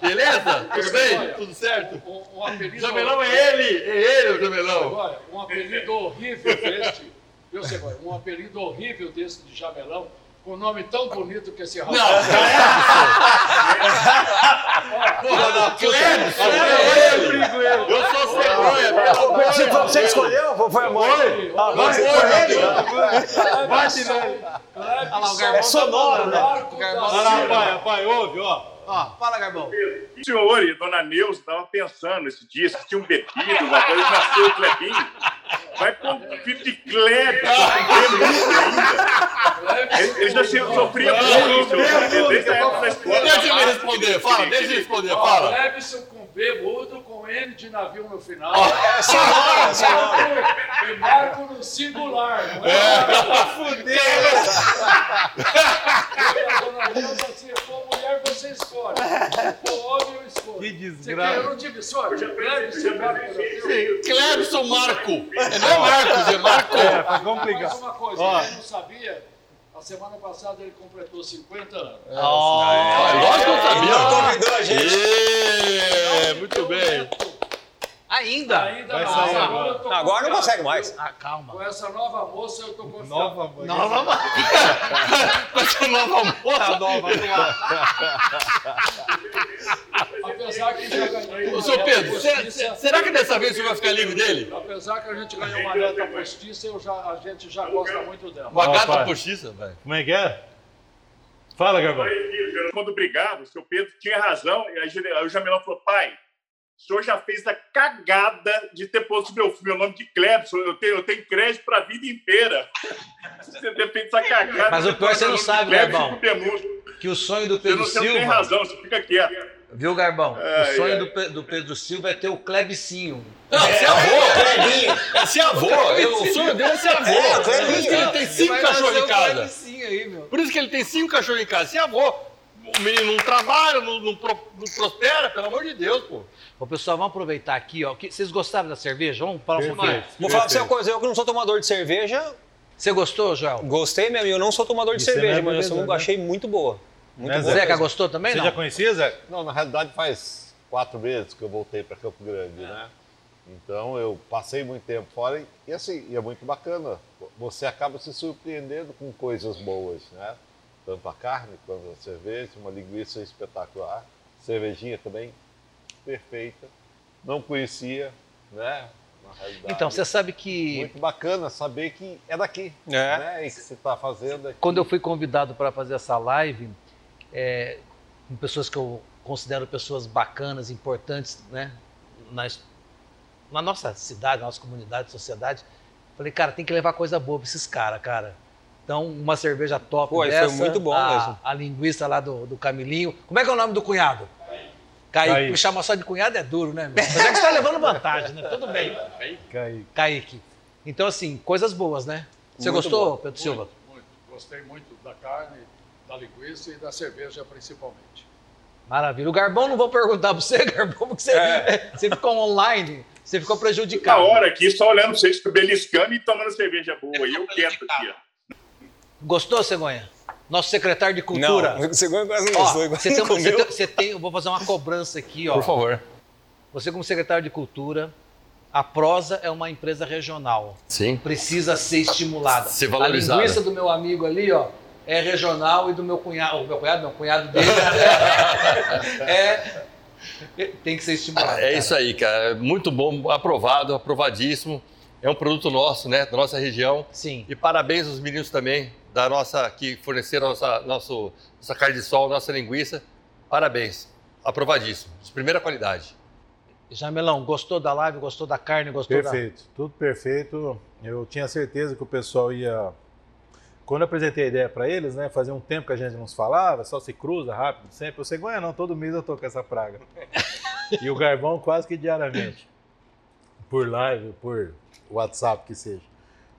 Beleza? Tudo bem? Tudo certo? um, um apelido. Jamelão é ele, é ele o Jamelão. Agora, um apelido horrível desse. Viu, Cegonha? Um apelido horrível desse de Jamelão, um nome tão bonito que esse rapaz. Porra, não, é ele. Eu sou cegonha, Você, você escolheu? Foi- Foi a mãe? Ah, foi, ele? Bate nele. Olha lá, o Garbão É sonoro, né? Olha pai, ouve, ó. Ó, fala, Garbão. O senhor e dona Neuza estavam pensando esse dia, se tinham bebido, uma coisa, nasceu o Clebinho. Vai filho de Kleber, com muito ainda. Ele, ele já se- sofria muito, desde a época da escola. Deixa ele responder, fala, deixa ele responder, fala. Clebson com N de navio no final. É sonoro, é sonoro. E Marco no singular. Não é? Eu, dona Neuza, se for mulher, você escolhe. Se for homem, eu escolho. Que Você desgraça. quer? Eu não tive sorte. Clebson, Marco, eu Clébson Marco. É, Não é Marcos, é Marco. É, foi Mais complicado. uma coisa, Ó. quem não sabia, a semana passada ele completou 50 anos. Ah, Lógico que eu Ele sabia. convidou a gente. Muito bem. Ainda? Ainda Vai não. sair agora. agora. eu tô Agora não consegue mais. Ah, calma. Com essa nova moça eu tô confiando. Nova, Nova marca. Com essa nova moça. nova Apesar que já ganhei Ô, uma seu Pedro, se- postiça, se- será que dessa vez você vai ficar amigo dele? apesar que a gente ganhou uma neta postiça, eu já, a gente já gosta muito dela. Uma gata postiça, velho. Como é que é? Fala, Garbão. Quando brigava, o seu Pedro tinha razão. E aí o Jamilão falou: pai, o senhor já fez a cagada de ter posto meu, meu nome de Clebson. Eu tenho, eu tenho crédito para a vida inteira. Você ter feito essa cagada. Mas o pior é você não sabe, Clebson Garbão. Que o sonho do Você Pedro você não tem Silva. razão, você fica quieto. Viu, Garbão? Ai, o sonho ai. do, do Pedro Silva é ter o Clebicinho. Não, ser avô. É ser avô. O sonho dele é ser avô. É, Por isso que ele tem cinco cachorros em casa. Aí. Por isso que ele tem cinco cachorros em casa. Ser avô. O menino não trabalha, não, não não prospera, pelo amor de Deus, pô. Ô, pessoal, vamos aproveitar aqui, ó. que- Vocês gostaram da cerveja? Vamos falar um pouquinho. Vou falar pra você uma coisa, eu que não sou tomador de cerveja, Você gostou, Joel? gostei mesmo. Eu não sou tomador de Isso é cerveja, mesmo, mas eu né? achei muito boa. Muito Né, boa. Zeca, gostou também, Você não? já conhecia, Zé? Não, na realidade faz quatro meses que eu voltei para Campo Grande, né? Então eu passei muito tempo fora e, e assim, e é muito bacana. Você acaba se surpreendendo com coisas boas, né? Tanto a carne quanto a cerveja, uma linguiça espetacular, cervejinha também perfeita. Não conhecia, né? Na realidade. Então, você sabe que Muito bacana saber que é daqui, É. né? E que você está fazendo aqui. quando eu fui convidado para fazer essa live, é, com pessoas que eu considero pessoas bacanas, importantes, né? Na, es- na nossa cidade, na nossa comunidade, sociedade, falei, cara, tem que levar coisa boa para esses caras, cara. Então, uma cerveja top Pô, e foi dessa, muito bom a, mesmo. a linguiça lá do, do Camilinho. Como é que é o nome do cunhado? Kaique. Kaique. Me chamar só de cunhado é duro, né? Meu? Mas é que você tá levando vantagem, né? Tudo bem. Cai. Kaique. Então, assim, coisas boas, né? Você Muito gostou, bom. Pedro Silva? Muito, muito. Gostei muito da carne, da linguiça e da cerveja principalmente. Maravilha. O Garbão não vou perguntar para você, Garbão, porque você, É. você ficou online, você ficou Na prejudicado. hora aqui, só olhando vocês, beliscando e tomando cerveja boa. E eu quieto aqui, ó. Gostou, Cegonha? Nosso secretário de Cultura. Não, o segundo quase não Ó, gostou. você tem, você tem- você tem- eu vou fazer uma cobrança aqui, ó. Por favor. Você como secretário de Cultura, a Prosa é uma empresa regional. Sim. Precisa ser estimulada. Ser valorizada. A linguiça do meu amigo ali, ó, é regional e do meu cunhado, o meu cunhado, não, o cunhado dele é, é- tem que ser estimulado. É isso aí, cara. Muito bom, aprovado, aprovadíssimo. É um produto nosso, né? Da nossa região. Sim. E parabéns aos meninos também, da nossa, que forneceram nossa, nosso, nossa carne de sol, nossa linguiça. Parabéns. Aprovadíssimo. De primeira qualidade. Jamelão, gostou da live, gostou da carne, gostou da... Perfeito, tudo perfeito. Eu tinha certeza que o pessoal ia. Quando eu apresentei a ideia para eles, né? Fazia um tempo que a gente não se falava, só se cruza rápido sempre. Eu sei, "Ué, não, todo mês eu tô com essa praga. e o Garbão quase que diariamente. Por live, por WhatsApp que seja.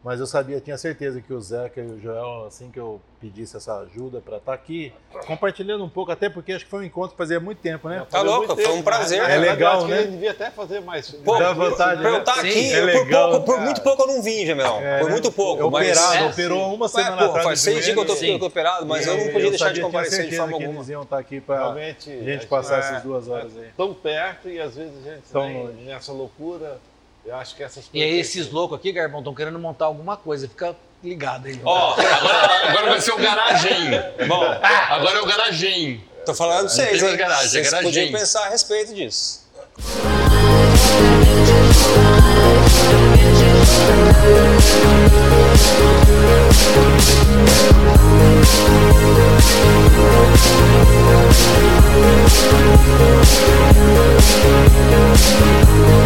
Mas eu sabia, tinha certeza que o Zeca e o Joel, assim que eu pedisse essa ajuda para estar aqui, compartilhando um pouco, até porque acho que foi um encontro que fazia muito tempo, né? Tá louco, muito foi um tempo, prazer. né? É verdade, legal, eu acho que né? a gente devia até fazer mais. Pô, Dá vontade, pra eu né? estar Sim, aqui, é por, legal, pouco, por muito pouco eu não vim, Jamelão. É, por né? muito pouco. mas... Operado, É, operou uma semana pô, atrás. faz seis dias que eu tô, que eu tô operado, mas eu não podia deixar de comparecer de forma que alguma. Eles iam estar aqui para a gente passar é, essas duas horas aí. Tão perto e às vezes a gente nessa loucura. Eu acho que essas E aí esses loucos aqui, Garbão, estão querendo montar alguma coisa. Fica ligado aí. Ó, agora, agora vai ser o garagem. Bom, Agora é o garagem. tô falando vocês, hein? garagem, é Vocês garagem. podiam pensar a respeito disso.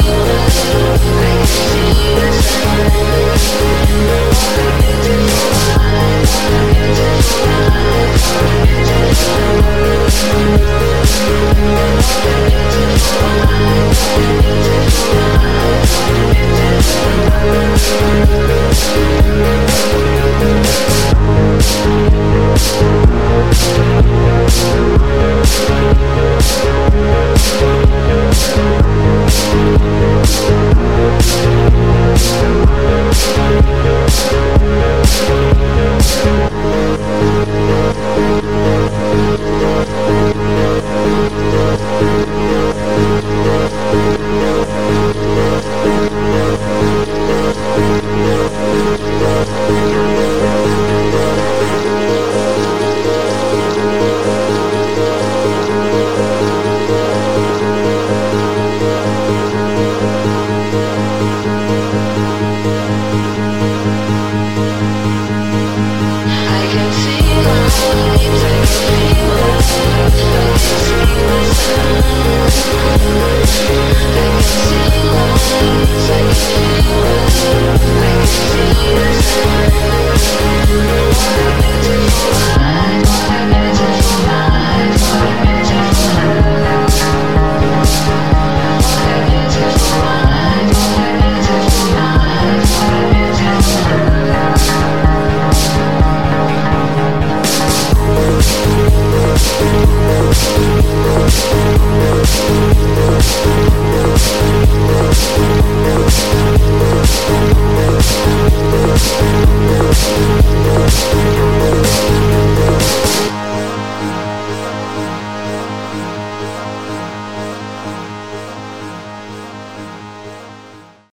I can't believe it's.